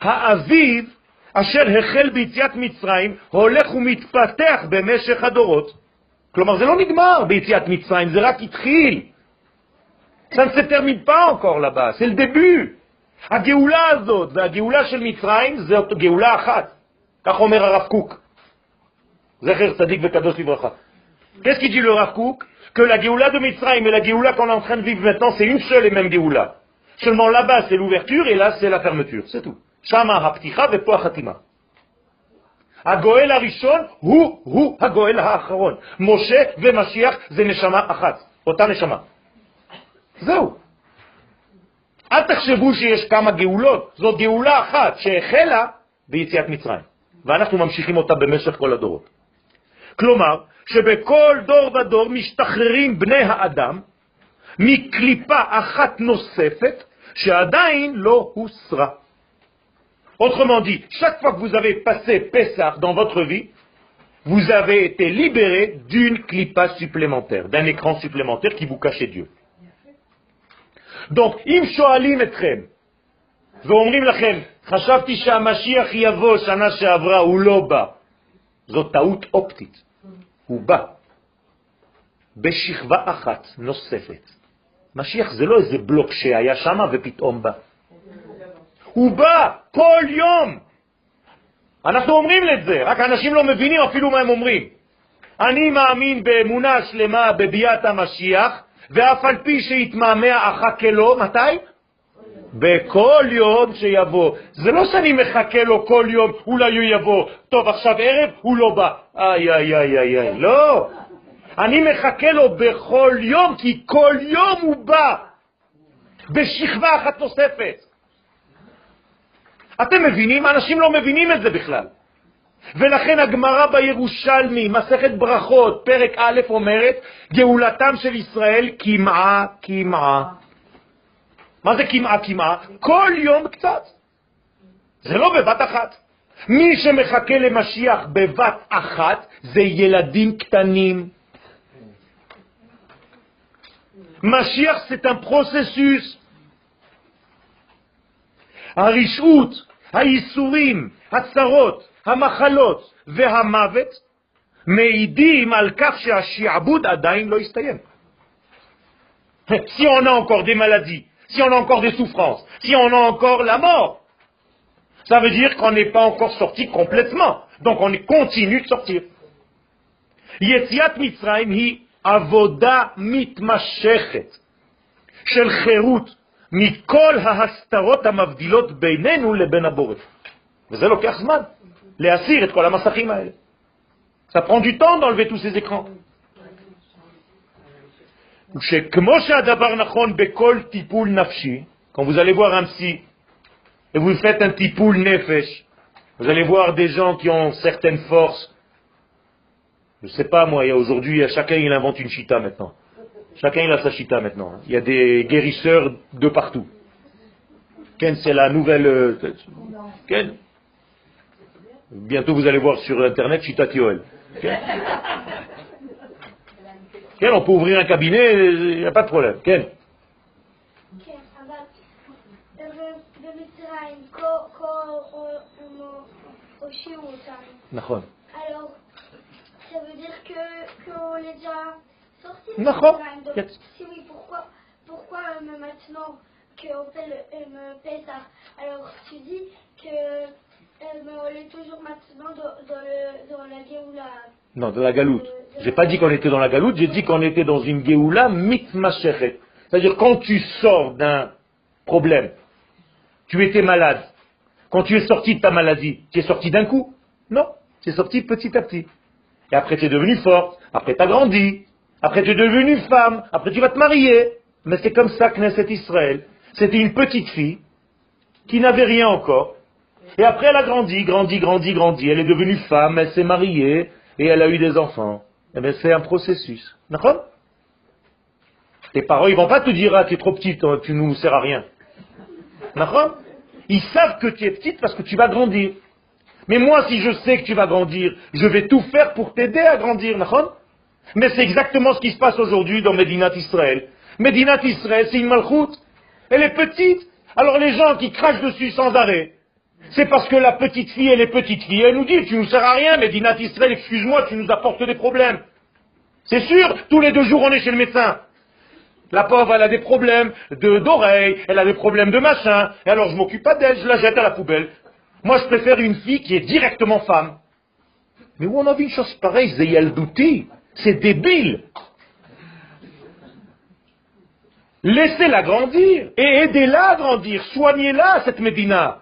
האביב אשר החל ביציאת מצרים הולך ומתפתח במשך הדורות. כלומר, זה לא נגמר ביציאת מצרים, זה רק התחיל. Ça ne se termine pas encore là-bas. הגאולה הזאת והגאולה של מצרים זאת גאולה אחת. כך אומר הרב קוק. זכר צדיק וקדוש לברכה. Qu'il dit le Rav Kook Que la Géoula de Mitzrayim et la Géoula qu'on est en train de vivre maintenant, c'est une seule et même Géoula. Seulement là-bas, c'est l'ouverture et là, c'est la fermeture. C'est tout. Shama hapticha vepo hachatima. הגואל הראשון הוא, הוא הגואל האחרון. משה ומשיח זה נשמה אחת, אותה נשמה. זהו. אל תחשבו שיש כמה גאולות, זאת גאולה אחת שהחלה ביציאת מצרים, ואנחנו ממשיכים אותה במשך כל הדורות. כלומר, שבכל דור ודור משתחררים בני האדם מקליפה אחת נוספת שעדיין לא הוסרה. Autrement dit, chaque fois que vous avez passé Pessah dans votre vie, vous avez été libéré d'une clipa supplémentaire, d'un écran supplémentaire qui vous cachait Dieu. Donc, אם שואלים אתכם ואומרים לכם, חשבתי שהמשיח יבוא שנה שעברה, הוא לא בא, זאת טעות אופטית. הוא בא בשכבה אחת נוספת. משיח זה לא איזה בלוק שהיה שם ופתאום בא. הוא בא כל יום. אנחנו אומרים את זה, רק אנשים לא מבינים אפילו מה הם אומרים. אני מאמין באמונה שלמה בביאת המשיח, ואף על פי שהתמהמה אחכה לו, מתי? בכל יום שיבוא. זה לא שאני מחכה לו כל יום, אולי הוא יבוא. טוב, עכשיו ערב, הוא לא בא. איי, איי, איי, איי, איי. לא. אני מחכה לו בכל יום, כי כל יום הוא בא. בשכבה אחת נוספת. אתם מבינים? אנשים לא מבינים את זה בכלל. ולכן הגמרא בירושלמי, מסכת ברכות, פרק א', אומרת, גאולתם של ישראל כמעה כמעה. מה זה כמעה כמעה? כל יום קצת. זה לא בבת אחת. מי שמחכה למשיח בבת אחת זה ילדים קטנים. משיח זה un processus. הרשעות, הייסורים, הצרות, המחלות והמוות מעידים על כך שהשעבוד עדיין לא הסתיים. Si on a encore des maladies, si on a encore des souffrances, si on a encore la mort, ça veut dire qu'on n'est pas encore sorti complètement. Donc on continue de sortir. יציאת מצרים היא עבודה מתמשכת של חירות מכל ההסתרות המבדילות בינינו לבין הבורא. וזה לוקח זמן, להסיר את כל המסכים האלה. Ça prend du temps d'enlever tous ces écrans. quand vous allez voir un psy et vous faites un tipoul nefesh, vous allez voir des gens qui ont certaines forces. Je ne sais pas moi, aujourd'hui, chacun il invente une chita maintenant. Chacun il a sa chita maintenant. Il y a des guérisseurs de partout. Ken, c'est la nouvelle... euh, Ken Bientôt vous allez voir sur internet Chita Tioel. Quel, on peut ouvrir un cabinet, il n'y a pas de problème. Quel Alors, ça veut dire que qu'on est déjà sorti de la Mitzrayim. Si oui, pourquoi, pourquoi euh, maintenant qu'on fait le euh, Pessah Alors, tu dis que euh, on est toujours maintenant dans, dans, le, dans la Géoula. Non, de la galoute. J'ai pas dit qu'on était dans la galoute, j'ai dit qu'on était dans une geoula mitmashechet. C'est-à-dire quand tu sors d'un problème, tu étais malade, quand tu es sorti de ta maladie, tu es sorti d'un coup Non, tu es sorti petit à petit. Et après tu es devenu forte, après tu as grandi, après tu es devenu femme, après tu vas te marier. Mais c'est comme ça que naissait Israël. C'était une petite fille qui n'avait rien encore. Et après, elle a grandi, grandi, grandi, grandi. Elle est devenue femme, elle s'est mariée et elle a eu des enfants. Eh bien, c'est un processus. D'accord? Tes parents, ils vont pas te dire, ah, tu es trop petite, hein, tu nous sers à rien. D'accord? Ils savent que tu es petite parce que tu vas grandir. Mais moi, si je sais que tu vas grandir, je vais tout faire pour t'aider à grandir. D'accord? Mais c'est exactement ce qui se passe aujourd'hui dans Medinat Israël. Medinat Israël, c'est une malchoute. Elle est petite. Alors les gens qui crachent dessus sans arrêt, c'est parce que la petite fille, elle est petite fille. Elle nous dit, tu nous sers à rien, Medinat Israël, excuse-moi, tu nous apportes des problèmes. C'est sûr, tous les deux jours, on est chez le médecin. La pauvre, elle a des problèmes de- d'oreilles, elle a des problèmes de machin, et alors je m'occupe pas d'elle, je la jette à la poubelle. Moi, je préfère une fille qui est directement femme. Mais où on a vu une chose pareille, c'est Yaldouti, c'est débile. Laissez-la grandir, et aidez-la à grandir, soignez-la, cette Médina.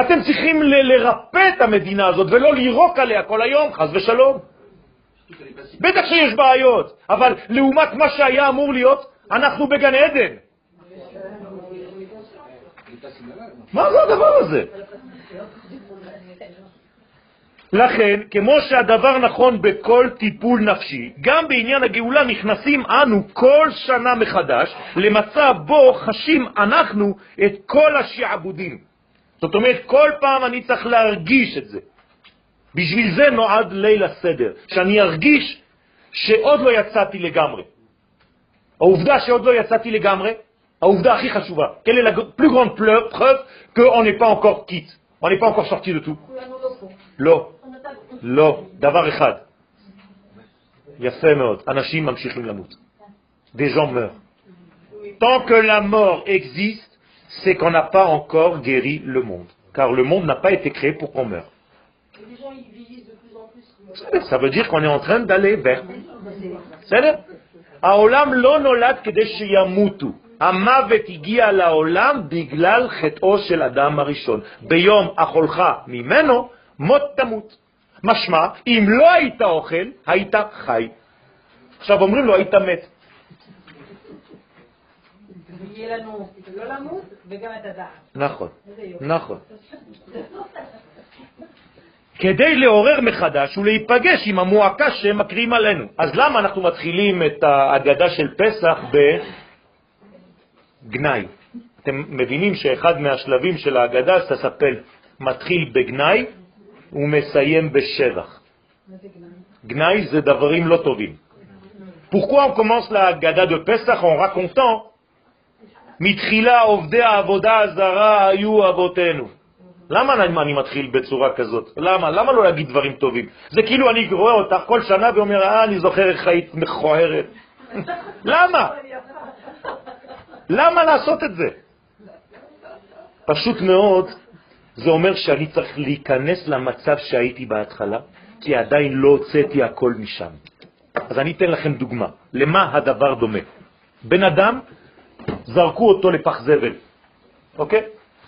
אתם צריכים לרפא את המדינה הזאת ולא לירוק עליה כל היום, חס ושלום. בטח שיש בעיות, אבל לעומת מה שהיה אמור להיות, אנחנו בגן עדן. מה זה הדבר הזה? לכן, כמו שהדבר נכון בכל טיפול נפשי, גם בעניין הגאולה נכנסים אנו כל שנה מחדש למצב בו חשים אנחנו את כל השעבודים. זאת אומרת, כל פעם אני צריך להרגיש את זה. בשביל זה נועד ליל הסדר, שאני ארגיש שעוד לא יצאתי לגמרי. העובדה שעוד לא יצאתי לגמרי, העובדה הכי חשובה. Quelle est la plus pleu- preuve qu'on n'est pas encore quitte, on n'est pas לא. לא, דבר אחד. יפה מאוד, אנשים ממשיכים למות. Des gens meurent. Tant que c'est qu'on n'a pas encore guéri le monde. Car le monde n'a pas été créé pour qu'on meure. Et les gens, ils vieillissent de plus en plus. Ça veut dire qu'on est en train d'aller vers. בסדר? העולם לא נולד כדי שימותו. המוות הגיע לעולם בגלל חטאו של אדם הראשון. ביום אכולך ממנו, מות תמות. משמע, אם לא היית אוכל, היית חי. עכשיו אומרים לו, היית מת. ויהיה לנו לא למות וגם את הדעת. נכון. נכון. כדי לעורר מחדש ולהיפגש עם המועקה שהם מקריאים עלינו. אז למה אנחנו מתחילים את ההגדה של פסח בגנאי? אתם מבינים שאחד מהשלבים של ההגדה, סספל, מתחיל בגנאי ומסיים בשבח. גנאי? זה דברים לא טובים. Pourquoi on commence la Haggadah de Pesach en racontant מתחילה עובדי העבודה הזרה היו אבותינו. למה אני, אני מתחיל בצורה כזאת? למה? למה לא להגיד דברים טובים? זה כאילו אני רואה אותך כל שנה ואומר, אה, אני זוכר איך היית מכוערת. למה? למה לעשות את זה? פשוט מאוד, זה אומר שאני צריך להיכנס למצב שהייתי בהתחלה, כי עדיין לא הוצאתי הכל משם. אז אני אתן לכם דוגמה. למה הדבר דומה? בן אדם, זרקו אותו לפח זבל, אוקיי?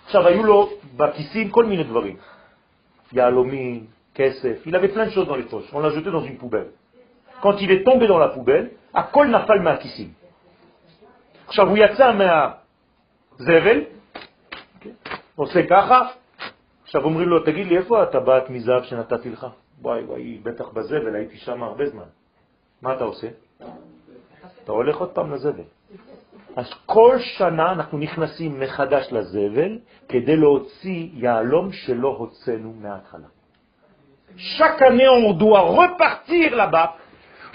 עכשיו, היו לו בכיסים כל מיני דברים. יהלומים, כסף, il avait plein de choses dans les poches. On l'a jeté dans une poubelle. הכל נפל מהכיסים. עכשיו, הוא יצא מהזבל, עושה ככה, עכשיו אומרים לו, תגיד לי, איפה הטבעת מזהב שנתתי לך? וואי וואי, בטח בזבל, הייתי שם הרבה זמן. מה אתה עושה? אתה הולך עוד פעם לזבל. אז כל שנה אנחנו נכנסים מחדש לזבל כדי להוציא יהלום שלא הוצאנו מההתחלה. Chaque année, on doit repartir là-bas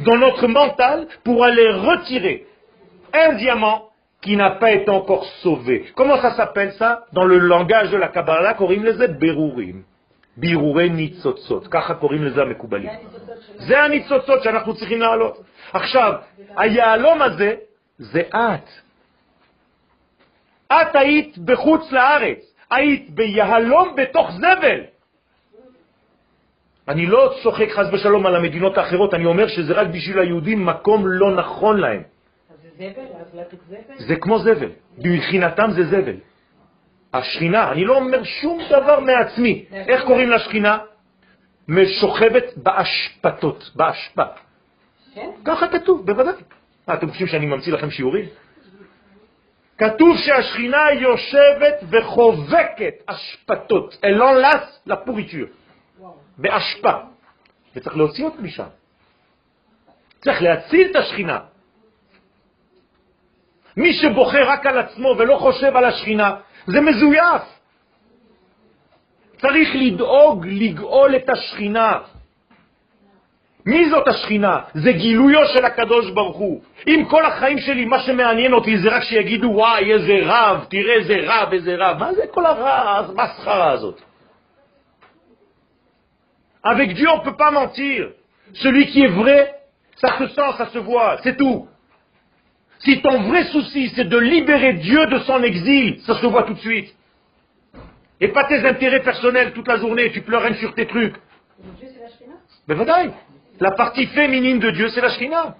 dans notre mental pour aller retirer un diamant qui n'a pas été encore sauvé. Comment ça s'appelle ça קוראים לזה בירורים. בירורי ניצוצות, ככה קוראים לזה המקובלים. זה הניצוצות שאנחנו צריכים לעלות. עכשיו, היהלום הזה זה את. את היית בחוץ לארץ, היית ביהלום בתוך זבל. אני לא צוחק חס ושלום על המדינות האחרות, אני אומר שזה רק בשביל היהודים מקום לא נכון להם. זה כמו זבל, מבחינתם זה זבל. השכינה, אני לא אומר שום דבר מעצמי. איך קוראים לשכינה? משוכבת באשפתות, באשפה. כן? ככה כתוב, בוודאי. אתם חושבים שאני ממציא לכם שיעורים? כתוב שהשכינה יושבת וחובקת אשפתות, אלון לס לפוריטור, באשפה, וצריך להוציא אותה משם. צריך להציל את השכינה. מי שבוחר רק על עצמו ולא חושב על השכינה, זה מזויף. צריך לדאוג לגאול את השכינה. מי זאת השכינה? זה גילויו של הקדוש ברוך הוא. אם כל החיים שלי, מה שמעניין אותי זה רק שיגידו, וואי, איזה רב, תראה איזה רב, איזה רב. מה זה כל המסחרה הזאת? Avec Dieu, on ne peut pas mentir. Celui qui est vrai, ça se sent, ça se voit, c'est tout. Si ton vrai souci, c'est de libérer Dieu de son exil, ça se voit tout de suite. Et pas tes intérêts personnels toute la journée, tu pleures sur tes trucs. Dieu, c'est la Shrina Mais vadaï, la partie féminine de Dieu, c'est la Shrina.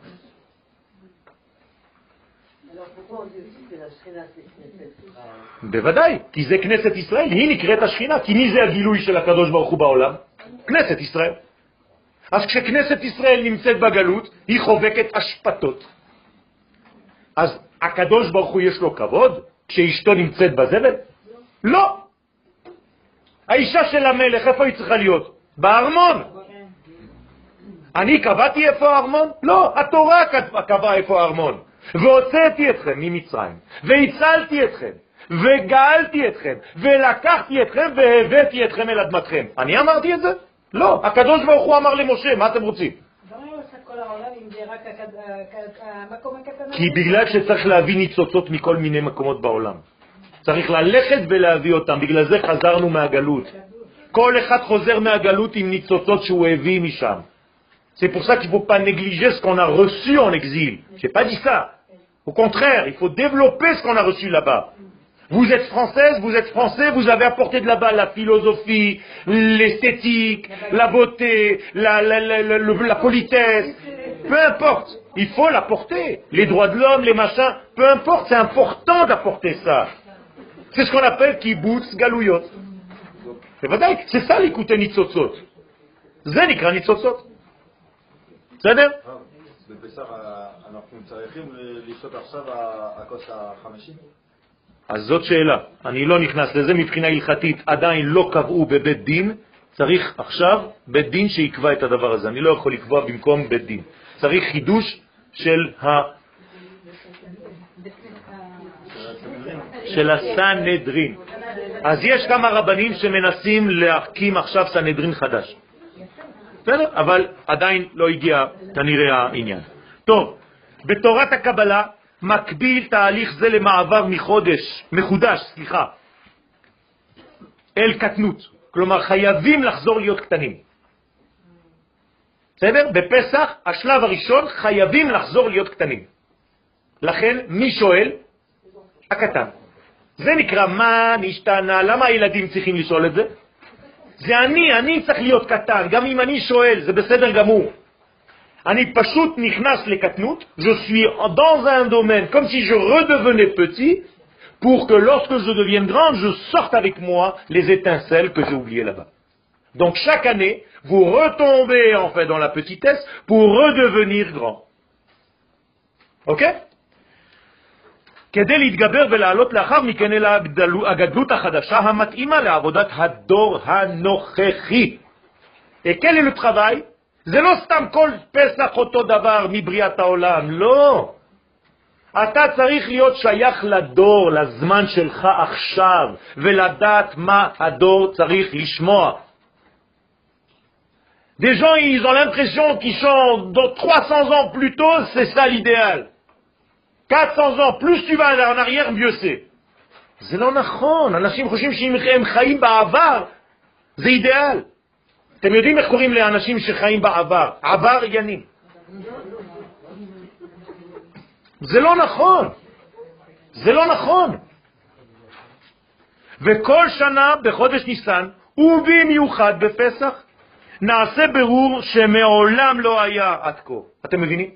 בוודאי, כי זה כנסת ישראל, היא נקראת השכינה, כי מי זה הגילוי של הקדוש ברוך הוא בעולם? כנסת ישראל. אז כשכנסת ישראל נמצאת בגלות, היא חובקת אשפתות. אז הקדוש ברוך הוא יש לו כבוד כשאשתו נמצאת בזבל? לא. האישה של המלך, איפה היא צריכה להיות? בארמון. אני קבעתי איפה הארמון? לא, התורה קבעה איפה הארמון. והוצאתי אתכם ממצרים, והצלתי אתכם, וגאלתי אתכם, ולקחתי אתכם והבאתי אתכם אל אדמתכם. אני אמרתי את זה? לא. הקדוש ברוך הוא אמר למשה, מה אתם רוצים? הכד- המקום הקטן? כי בגלל שצריך להביא ניצוצות מכל מיני מקומות בעולם. צריך ללכת ולהביא אותם, בגלל זה חזרנו מהגלות. כל אחד חוזר מהגלות עם ניצוצות שהוא הביא משם. C'est pour ça qu'il ne faut pas négliger ce qu'on a reçu en exil. Je n'ai pas dit ça. Au contraire, il faut développer ce qu'on a reçu là-bas. Vous êtes française, vous êtes français, vous avez apporté de là-bas la philosophie, l'esthétique, la beauté, la, politesse, peu importe. Il faut l'apporter. Les droits de l'homme, les machins, peu importe, c'est important d'apporter ça. C'est ce qu'on appelle kibbutz galouyot. C'est ça l'écouter nitzotzot. Zenikra nitzotzot. בסדר? בפסח אה, אנחנו צריכים ל- לשתות עכשיו הכוס החמישי? אז זאת שאלה. אני לא נכנס לזה מבחינה הלכתית, עדיין לא קבעו בבית דין, צריך עכשיו בית דין שיקבע את הדבר הזה. אני לא יכול לקבוע במקום בית דין. צריך חידוש של, ה... של הסנהדרין. אז יש כמה רבנים שמנסים להקים עכשיו סנהדרין חדש. בסדר? אבל עדיין לא הגיע כנראה העניין. טוב, בתורת הקבלה מקביל תהליך זה למעבר מחודש, מחודש, סליחה, אל קטנות. כלומר, חייבים לחזור להיות קטנים. בסדר? בפסח, השלב הראשון, חייבים לחזור להיות קטנים. לכן, מי שואל? הקטן. זה נקרא מה נשתנה, למה הילדים צריכים לשאול את זה? זה אני, אני צריך להיות קטן, גם אם אני שואל, זה בסדר גמור. אני פשוט נכנס לקטנות, je suis dans un domaine, comme si je redevenais petit, pour que lorsque je devienne grand, je sorte avec moi les étincelles que j'ai oubliées là-bas. Donc chaque année, vous retombez en fait dans la petitesse pour redevenir grand. Ok כדי להתגבר ולעלות לאחר מכן אל הגדלות החדשה המתאימה לעבודת הדור הנוכחי. Est le travail זה לא סתם כל פסח אותו דבר מבריאת העולם, לא. אתה צריך להיות שייך לדור, לזמן שלך עכשיו, ולדעת מה הדור צריך לשמוע. Des gens, ils ont l'impression qu'ils sont dans 300 ans plus tôt, c'est ça l'idéal. 400 ans, plus tu vas en arrière, mieux c'est. זה לא נכון, אנשים חושבים שאם הם חיים בעבר, זה אידיאל. אתם יודעים איך קוראים לאנשים שחיים בעבר? עבריינים. זה לא נכון. זה לא נכון. וכל שנה בחודש ניסן, ובמיוחד בפסח, נעשה ברור שמעולם לא היה עד כה. אתם מבינים?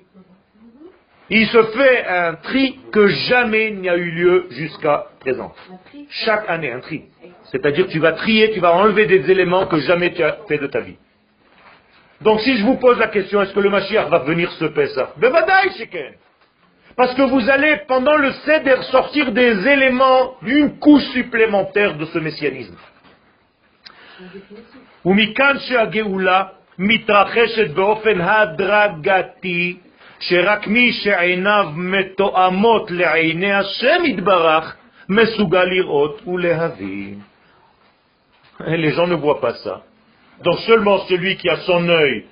Il se fait un tri que jamais n'y a eu lieu jusqu'à présent. Chaque année, un tri. C'est-à-dire que tu vas trier, tu vas enlever des éléments que jamais tu as fait de ta vie. Donc si je vous pose la question, est-ce que le Mashiach va venir se Pessah Ben Parce que vous allez, pendant le Seder, sortir des éléments, une couche supplémentaire de ce messianisme. שרק מי שעיניו מתואמות לעיני השם יתברך, מסוגל לראות ולהבין. Les gens ne voient pas ça. Donc seulement celui qui a son œil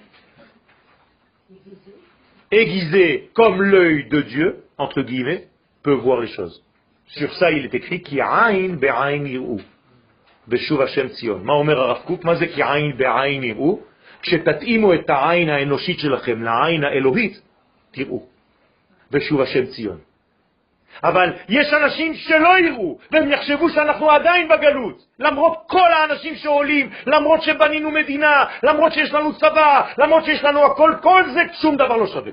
aiguisé comme l'œil de Dieu, entre guillemets, peut voir les choses. Sur ça, il est écrit qui aïn be'aïn yir'u. בשוב השם ציון. מה אומר הרב קוק? מה זה כי עין בעין יראו? כשתתאימו את העין האנושית שלכם לעין האלוהית, תראו. בשוב השם ציון. אבל יש אנשים שלא יראו, והם יחשבו שאנחנו עדיין בגלות, למרות כל האנשים שעולים, למרות שבנינו מדינה, למרות שיש לנו צבא, למרות שיש לנו הכל, כל זה שום דבר לא שווה.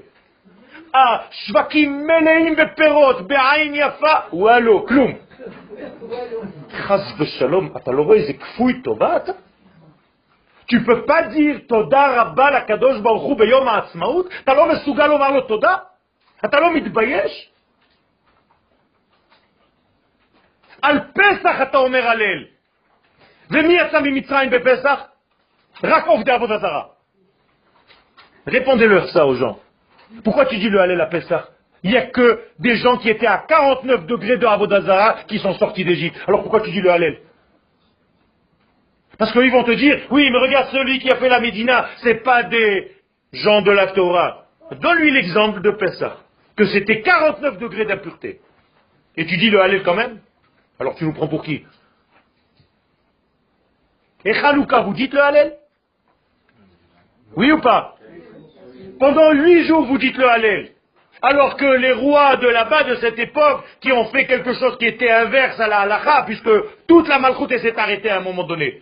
השווקים מלאים בפירות, בעין יפה, וואלו, כלום. חס ושלום, אתה לא רואה איזה כפוי טובה אתה? Tu peux pas dire תודה רבה לקדוש ברוך הוא ביום העצמאות? אתה לא מסוגל לומר לו תודה? אתה לא מתבייש? על פסח אתה אומר הלל. ומי יצא ממצרים בפסח? רק עובדי עבודה זרה. Répondez-leur ça aux gens. Pourquoi tu dis le Hallel à Pessah Il n'y a que des gens qui étaient à 49 degrés de Avodazara qui sont sortis d'Égypte. Alors pourquoi tu dis le Hallel parce qu'ils vont te dire, oui, mais regarde celui qui a fait la Médina, c'est pas des gens de la Torah. Donne-lui l'exemple de Pessah, que c'était 49 degrés d'impureté. Et tu dis le Hallel quand même Alors tu nous prends pour qui Et Chalouka, vous dites le Hallel Oui ou pas Pendant huit jours, vous dites le Hallel. Alors que les rois de là-bas, de cette époque, qui ont fait quelque chose qui était inverse à la halakha, puisque toute la malchoute s'est arrêtée à un moment donné.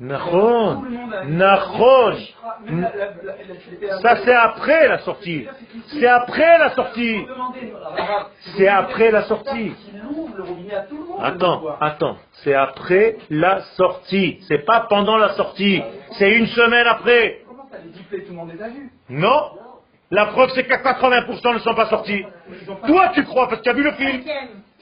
Nachon. Nachon. Ça, c'est après la sortie. C'est après la sortie. C'est après la sortie. Attends, attends. C'est après la sortie. C'est pas pendant la sortie. C'est une semaine après. Non. La preuve, c'est qu'à 80% ne sont pas sortis. Toi, tu crois parce que tu as vu le film.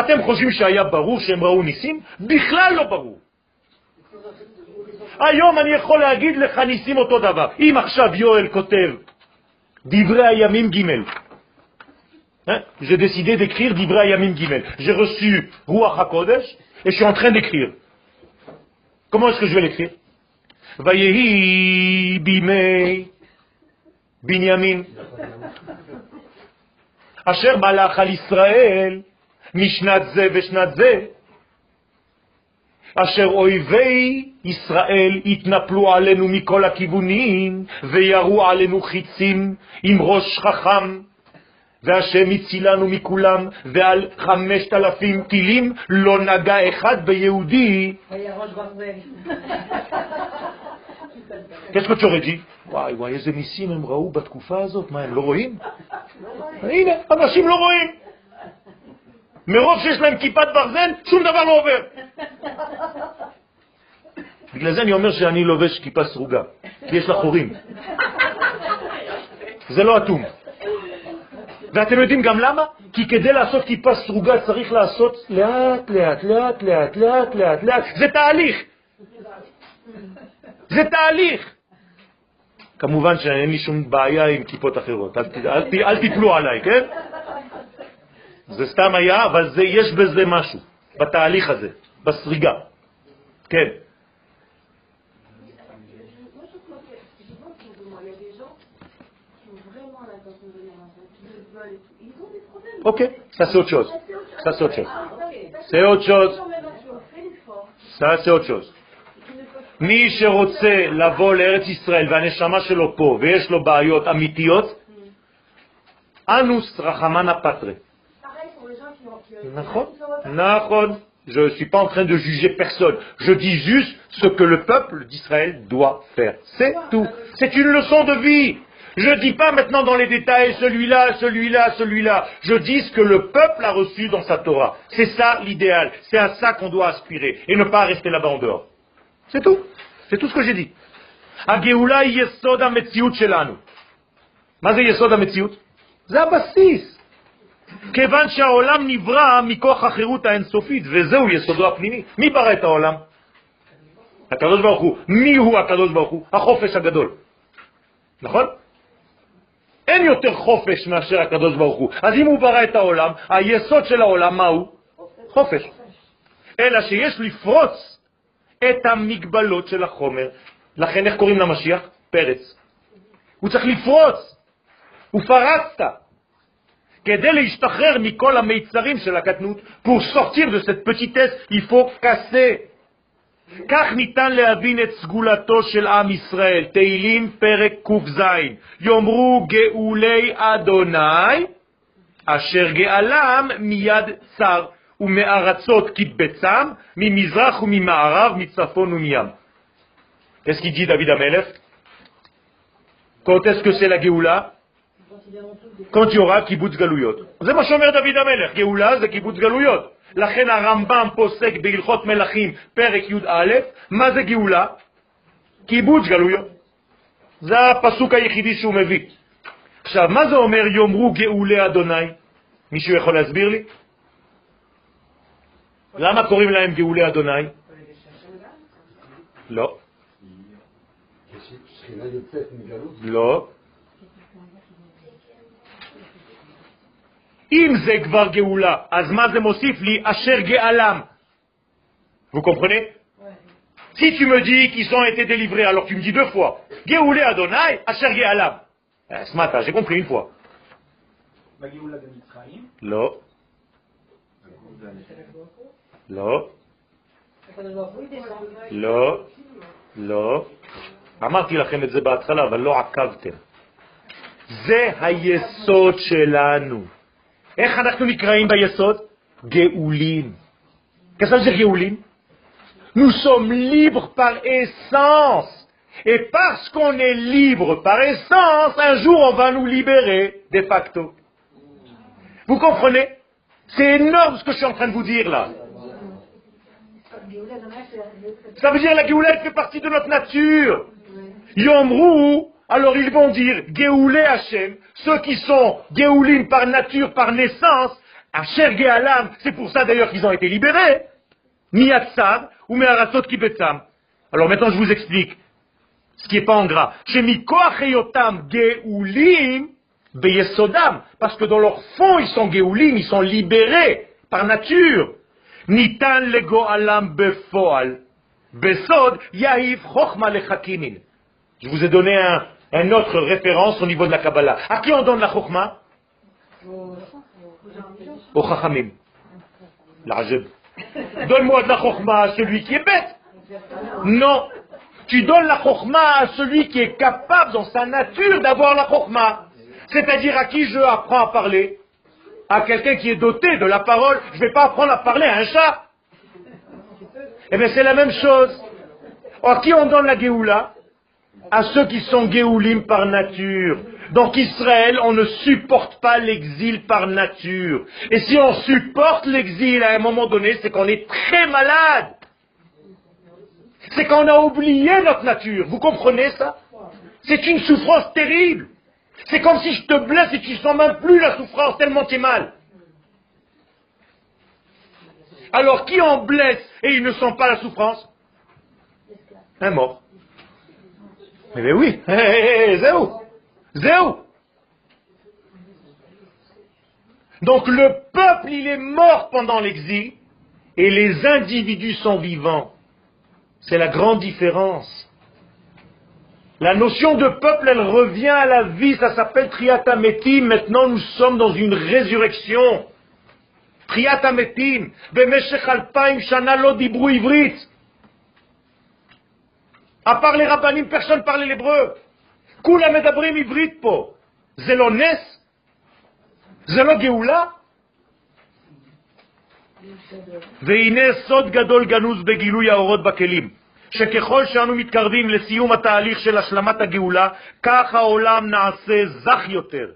אתם חושבים שהיה ברור שהם ראו ניסים? בכלל לא ברור. היום אני יכול להגיד לך ניסים אותו דבר. אם עכשיו יואל כותב דברי הימים ג' reçu Ruach HaKodesh et je suis en train d'écrire. Comment est-ce que je vais l'écrire Vayehi Bimei Binyamin. Asher Malach al Israël Mishnat Ze Veshnat Ze אשר אויבי ישראל התנפלו עלינו מכל הכיוונים וירו עלינו חיצים עם ראש חכם והשם הצילנו מכולם, ועל חמשת אלפים טילים לא נגע אחד ביהודי. Tu aurais dit וואי וואי, איזה ניסים הם ראו בתקופה הזאת, מה, הם לא רואים? הנה, אנשים לא רואים. מרוב שיש להם כיפת ברזל, שום דבר לא עובר. בגלל זה אני אומר שאני לובש כיפה סרוגה, כי יש לה חורים. זה לא אטום. ואתם יודעים גם למה? כי כדי לעשות כיפה סרוגה צריך לעשות לאט, לאט, לאט, לאט, לאט, לאט, לאט. זה תהליך. זה תהליך. כמובן שאין לי שום בעיה עם כיפות אחרות, אל, אל, אל תיפלו עליי, כן? זה סתם היה, אבל זה, יש בזה משהו, בתהליך הזה, בסריגה. כן. Ok, ça c'est autre chose. Ça c'est autre chose. C'est autre chose. Ça. מי שרוצה לבוא לארץ ישראל והנשמה שלו פה ויש לו בעיות אמיתיות, אנוס רחמנה פטרה. Je ne suis pas en train de juger personne. Je dis juste ce que le peuple d'Israël doit faire. C'est tout. C'est une leçon de vie. Je ne dis pas maintenant dans les détails celui-là, celui-là, celui-là. Je dis ce que le peuple a reçu dans sa Torah. C'est ça l'idéal. C'est à ça qu'on doit aspirer et ne pas rester là-bas en dehors. C'est tout. C'est tout ce que j'ai dit. Agéoula yesod ametziut shelanu. Mazé yesod ametziut? Zabasis. כיוון שהעולם נברא מכוח החירות האינסופית, וזהו יסודו הפנימי. מי ברא את העולם? הקדוש ברוך הוא. מי הוא הקדוש ברוך הוא? החופש הגדול. נכון? אין יותר חופש מאשר הקדוש ברוך הוא. אז אם הוא ברא את העולם, היסוד של העולם מהו? חופש. אלא שיש לפרוץ את המגבלות של החומר. לכן איך קוראים למשיח? פרץ. הוא צריך לפרוץ. ופרצת. כדי להשתחרר מכל המיצרים של הקטנות, pour sortir de cette petitesse, il faut casser כך ניתן להבין את סגולתו של עם ישראל. תהילים פרק ק"ז: יאמרו גאולי אדוני, אשר גאלם מיד צר, ומארצות קיבצם, ממזרח וממערב, מצפון ומים. Qu'est-ce qu'il dit David Amelech Quand est-ce que c'est la Géoula Quand il y aura kibbutz galouyot. זה מה שאומר דוד המלך, גאולה זה קיבוץ גלויות. לכן הרמב"ם פוסק בהלכות מלכים, פרק י"א, מה זה גאולה? קיבוץ גלויות. זה הפסוק היחידי שהוא מביא. עכשיו, מה זה אומר יאמרו גאולי אדוני? מישהו יכול להסביר לי? למה קוראים להם גאולי אדוני? לא. לא. אם זה כבר גאולה, אז מה זה מוסיף לי? אשר גאלם. Vous comprenez Si tu me dis qu'ils ont été délivrés, alors tu me dis deux fois. Géoulé Adonai, Asher Géalam. Eh, ce matin, j'ai compris une fois. לא. לא. לא. לא. אמרתי לכם את זה בהתחלה, אבל לא עקבתם. זה היסוד שלנו. איך אנחנו נקראים ביסוד? גאולים. Qu'est-ce que ça veut dire גאולים? Nous sommes libres par essence. Et parce qu'on est libre par essence, un jour on va nous libérer de facto. Vous comprenez C'est énorme ce que je suis en train de vous dire là. Ça veut dire la Géoula fait partie de notre nature. Yomrou, alors ils vont dire Géoulé Hachem, ceux qui sont Géoulim par nature, par naissance, Asher Géalam, c'est pour ça d'ailleurs qu'ils ont été libérés. Miyatsav ou Meharasot Kibetzam. Alors maintenant je vous explique ce qui n'est pas en gras. Shemikoacheyotam Géoulim Beyesodam, parce que dans leur fond ils sont Géoulim, ils sont libérés par nature. Nitan lego alam befoal. Besod yahiv chochma lechakimin. Je vous ai donné un, un autre référence au niveau de la Kabbalah. À qui on donne la chokhma Au chachamim. L'ajeb. Donne-moi de la chokhma à celui qui est bête. Non. Tu donnes la chokhma à celui qui est capable dans sa nature d'avoir la chokhma. C'est-à-dire à qui je apprends à parler À quelqu'un qui est doté de la parole. Je ne vais pas apprendre à parler à un chat. Eh bien c'est la même chose. À qui on donne la Géoula À ceux qui sont Géoulim par nature. Donc Israël, on ne supporte pas l'exil par nature. Et si on supporte l'exil à un moment donné, c'est qu'on est très malade. C'est qu'on a oublié notre nature. Vous comprenez ça? C'est une souffrance terrible. C'est comme si je te blesse et tu ne sens même plus la souffrance tellement tu es mal. Alors qui en blesse et il ne sent pas la souffrance? Un mort. Eh bien oui, zéro. Zéro. Donc le peuple, il est mort pendant l'exil et les individus sont vivants. C'est la grande différence. La notion de peuple, elle revient à la vie, ça s'appelle Triatametim. Maintenant, nous sommes dans une résurrection. Triatametim. Bemeshech alpaim shana lo ivrit. À part les rabbinim, personne ne parlait l'hébreu. Kula medabrim ivrit po. Zelo nes? Zelo geoula? והנה סוד גדול גנוז בגילוי האורות בכלים, שככל שאנו מתקרבים לסיום התהליך של השלמת הגאולה, כך העולם נעשה זך יותר.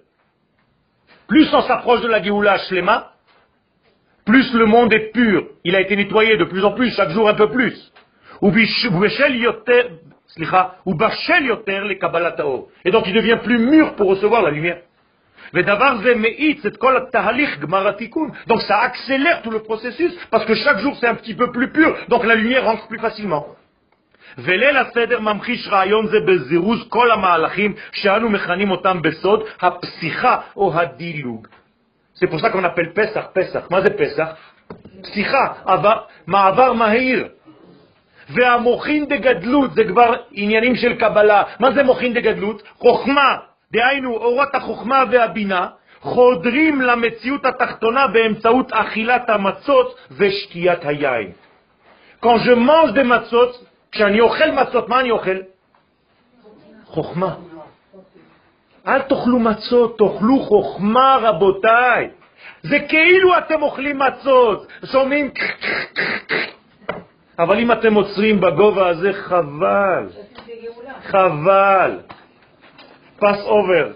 Plus on s'approche de la Géoula Shlema, plus le monde est pur. Il a été nettoyé de plus en plus, chaque jour un peu plus. ובשל יותר, סליחה, ובשל יותר לקבלת האור. Et donc il devient plus mûr pour recevoir la lumière. ודבר זה מאיץ את כל התהליך גמר התיקון. Donc ça accélère tout le processus, parce que chaque jour c'est un petit peu plus pur, donc la lumière rentre plus facilement. וליל הסדר ממחיש רעיון זה בזירוז כל המהלכים שאנו מכנים אותם בסוד הפסיכה או הדילוג. C'est pour ça qu'on appelle פסח, פסח. מה זה פסח? פסיכה, עבר, מעבר מהיר. והמוחין דגדלות זה כבר עניינים של קבלה. מה זה מוחין דגדלות? חוכמה, דהיינו אורות החוכמה והבינה, חודרים למציאות התחתונה באמצעות אכילת המצות ושתיית היין. Quand je mange matzot, כשאני אוכל מצות, מה אני אוכל? חוכמה. אל תאכלו מצות, תאכלו חוכמה רבותיי. זה כאילו אתם אוכלים מצות, שומעים אבל אם אתם עוצרים בגובה הזה, חבל. חבל. פס אובר.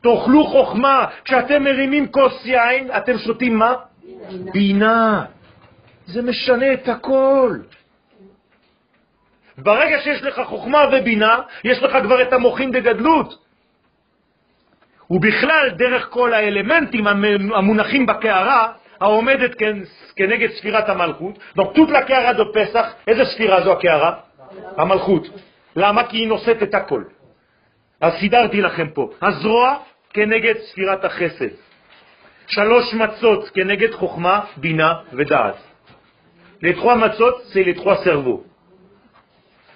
תאכלו חוכמה. כשאתם מרימים כוס יין, אתם שותים מה? בינה. זה משנה את הכל. ברגע שיש לך חוכמה ובינה, יש לך כבר את המוחים דגדלות. ובכלל, דרך כל האלמנטים המונחים בקערה, העומדת כנגד ספירת המלכות, donc toute la קערה פסח, איזה ספירה זו הקערה? המלכות. למה? כי היא נושאת את הכל. אז סידרתי לכם פה. הזרוע כנגד ספירת החסד. שלוש מצות כנגד חוכמה, בינה ודעת. Trois מצות, les trois cerveaux.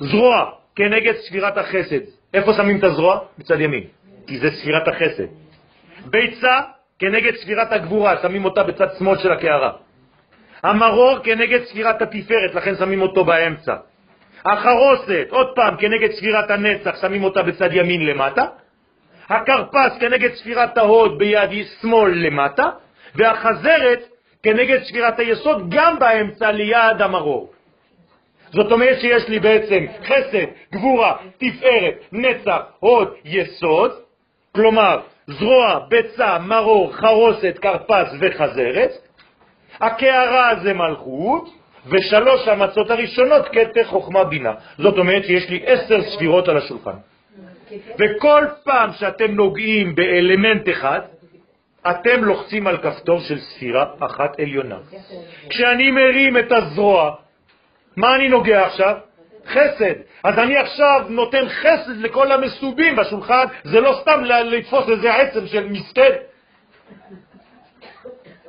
זרוע כנגד ספירת החסד. איפה שמים את הזרוע? בצד ימין, כי זה ספירת החסד. ביצה כנגד ספירת הגבורה, שמים אותה בצד שמאל של הקערה. המרור כנגד ספירת התפארת, לכן שמים אותו באמצע. החרוסת, עוד פעם, כנגד ספירת הנצח, שמים אותה בצד ימין למטה. הכרפס כנגד ספירת ההוד ביד שמאל למטה. והחזרת כנגד ספירת היסוד גם באמצע ליד המרור. זאת אומרת שיש לי בעצם חסד, גבורה, תפארת, נצח, הוד, יסוד, כלומר זרוע, ביצה, מרור, חרוסת, כרפס וחזרת, הקערה זה מלכות, ושלוש המצות הראשונות כתר חוכמה בינה. זאת אומרת שיש לי עשר ספירות על השולחן. וכל פעם שאתם נוגעים באלמנט אחד, אתם לוחצים על כפתור של ספירה אחת עליונה. כשאני מרים את הזרוע, מה אני נוגע עכשיו? חסד. אז אני עכשיו נותן חסד לכל המסובים בשולחן, זה לא סתם לתפוס איזה עצם של מסכן.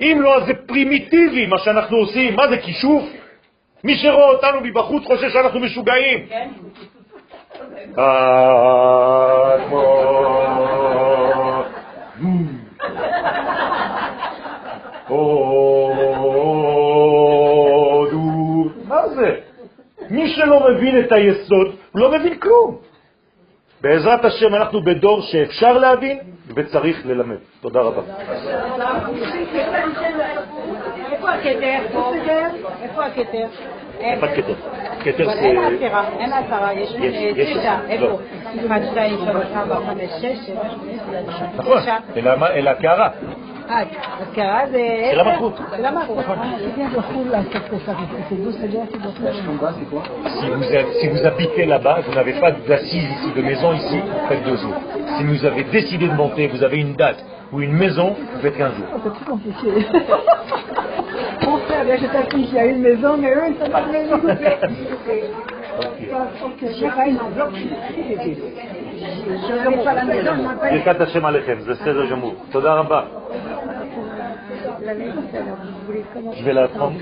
אם לא, אז זה פרימיטיבי מה שאנחנו עושים. מה זה כישוף? מי שרואה אותנו מבחוץ חושב שאנחנו משוגעים. מה זה? מי שלא מבין את היסוד, לא מבין כלום. בעזרת השם אנחנו בדור שאפשר להבין וצריך ללמד. תודה רבה. איפה הכתר? איפה הכתר? איפה הכתר? כתר זה... אין הכרה, אין הכרה, יש. תשע, איפה? לא. אחד, שתיים, שלוש, ארבע, חמש, שש, נכון, אלא הקערה. אה, הכרה זה... של המלכות. של המלכות. Si vous, êtes- si vous habitez là-bas, vous n'avez pas d'assise ici, de maison ici, vous faites deux jours. Si vous avez décidé de monter, vous avez une date ou une maison, vous faites 15 jours. C'est plus compliqué. Mon frère, bien, je t'affiche, il y a une maison, mais eux, ils sont pas de maison. Je pas une enveloppe, je n'ai pas la maison, moi, pas ברכת השם עליכם, זה בסדר גמור. תודה רבה. la maison, alors, vous voulez comment Je vais la prendre.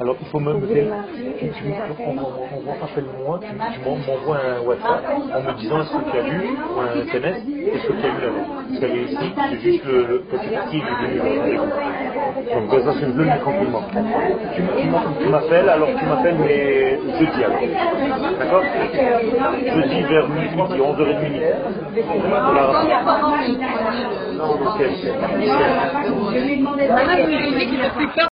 Alors, il faut me me dire- tu, tu, rappelle-moi, tu, tu m'en- m'envoies un WhatsApp en me disant est-ce que tu as lu, ou un SMS, est-ce que tu as lu la lettre. Parce qu'elle est ici, c'est juste le, petit article du. Donc, ça, c'est le tu m'en- tu m'appelles, alors tu m'appelles, mais jeudi alors. D'accord? Jeudi vers midi, 11h30 Non, non, c'est...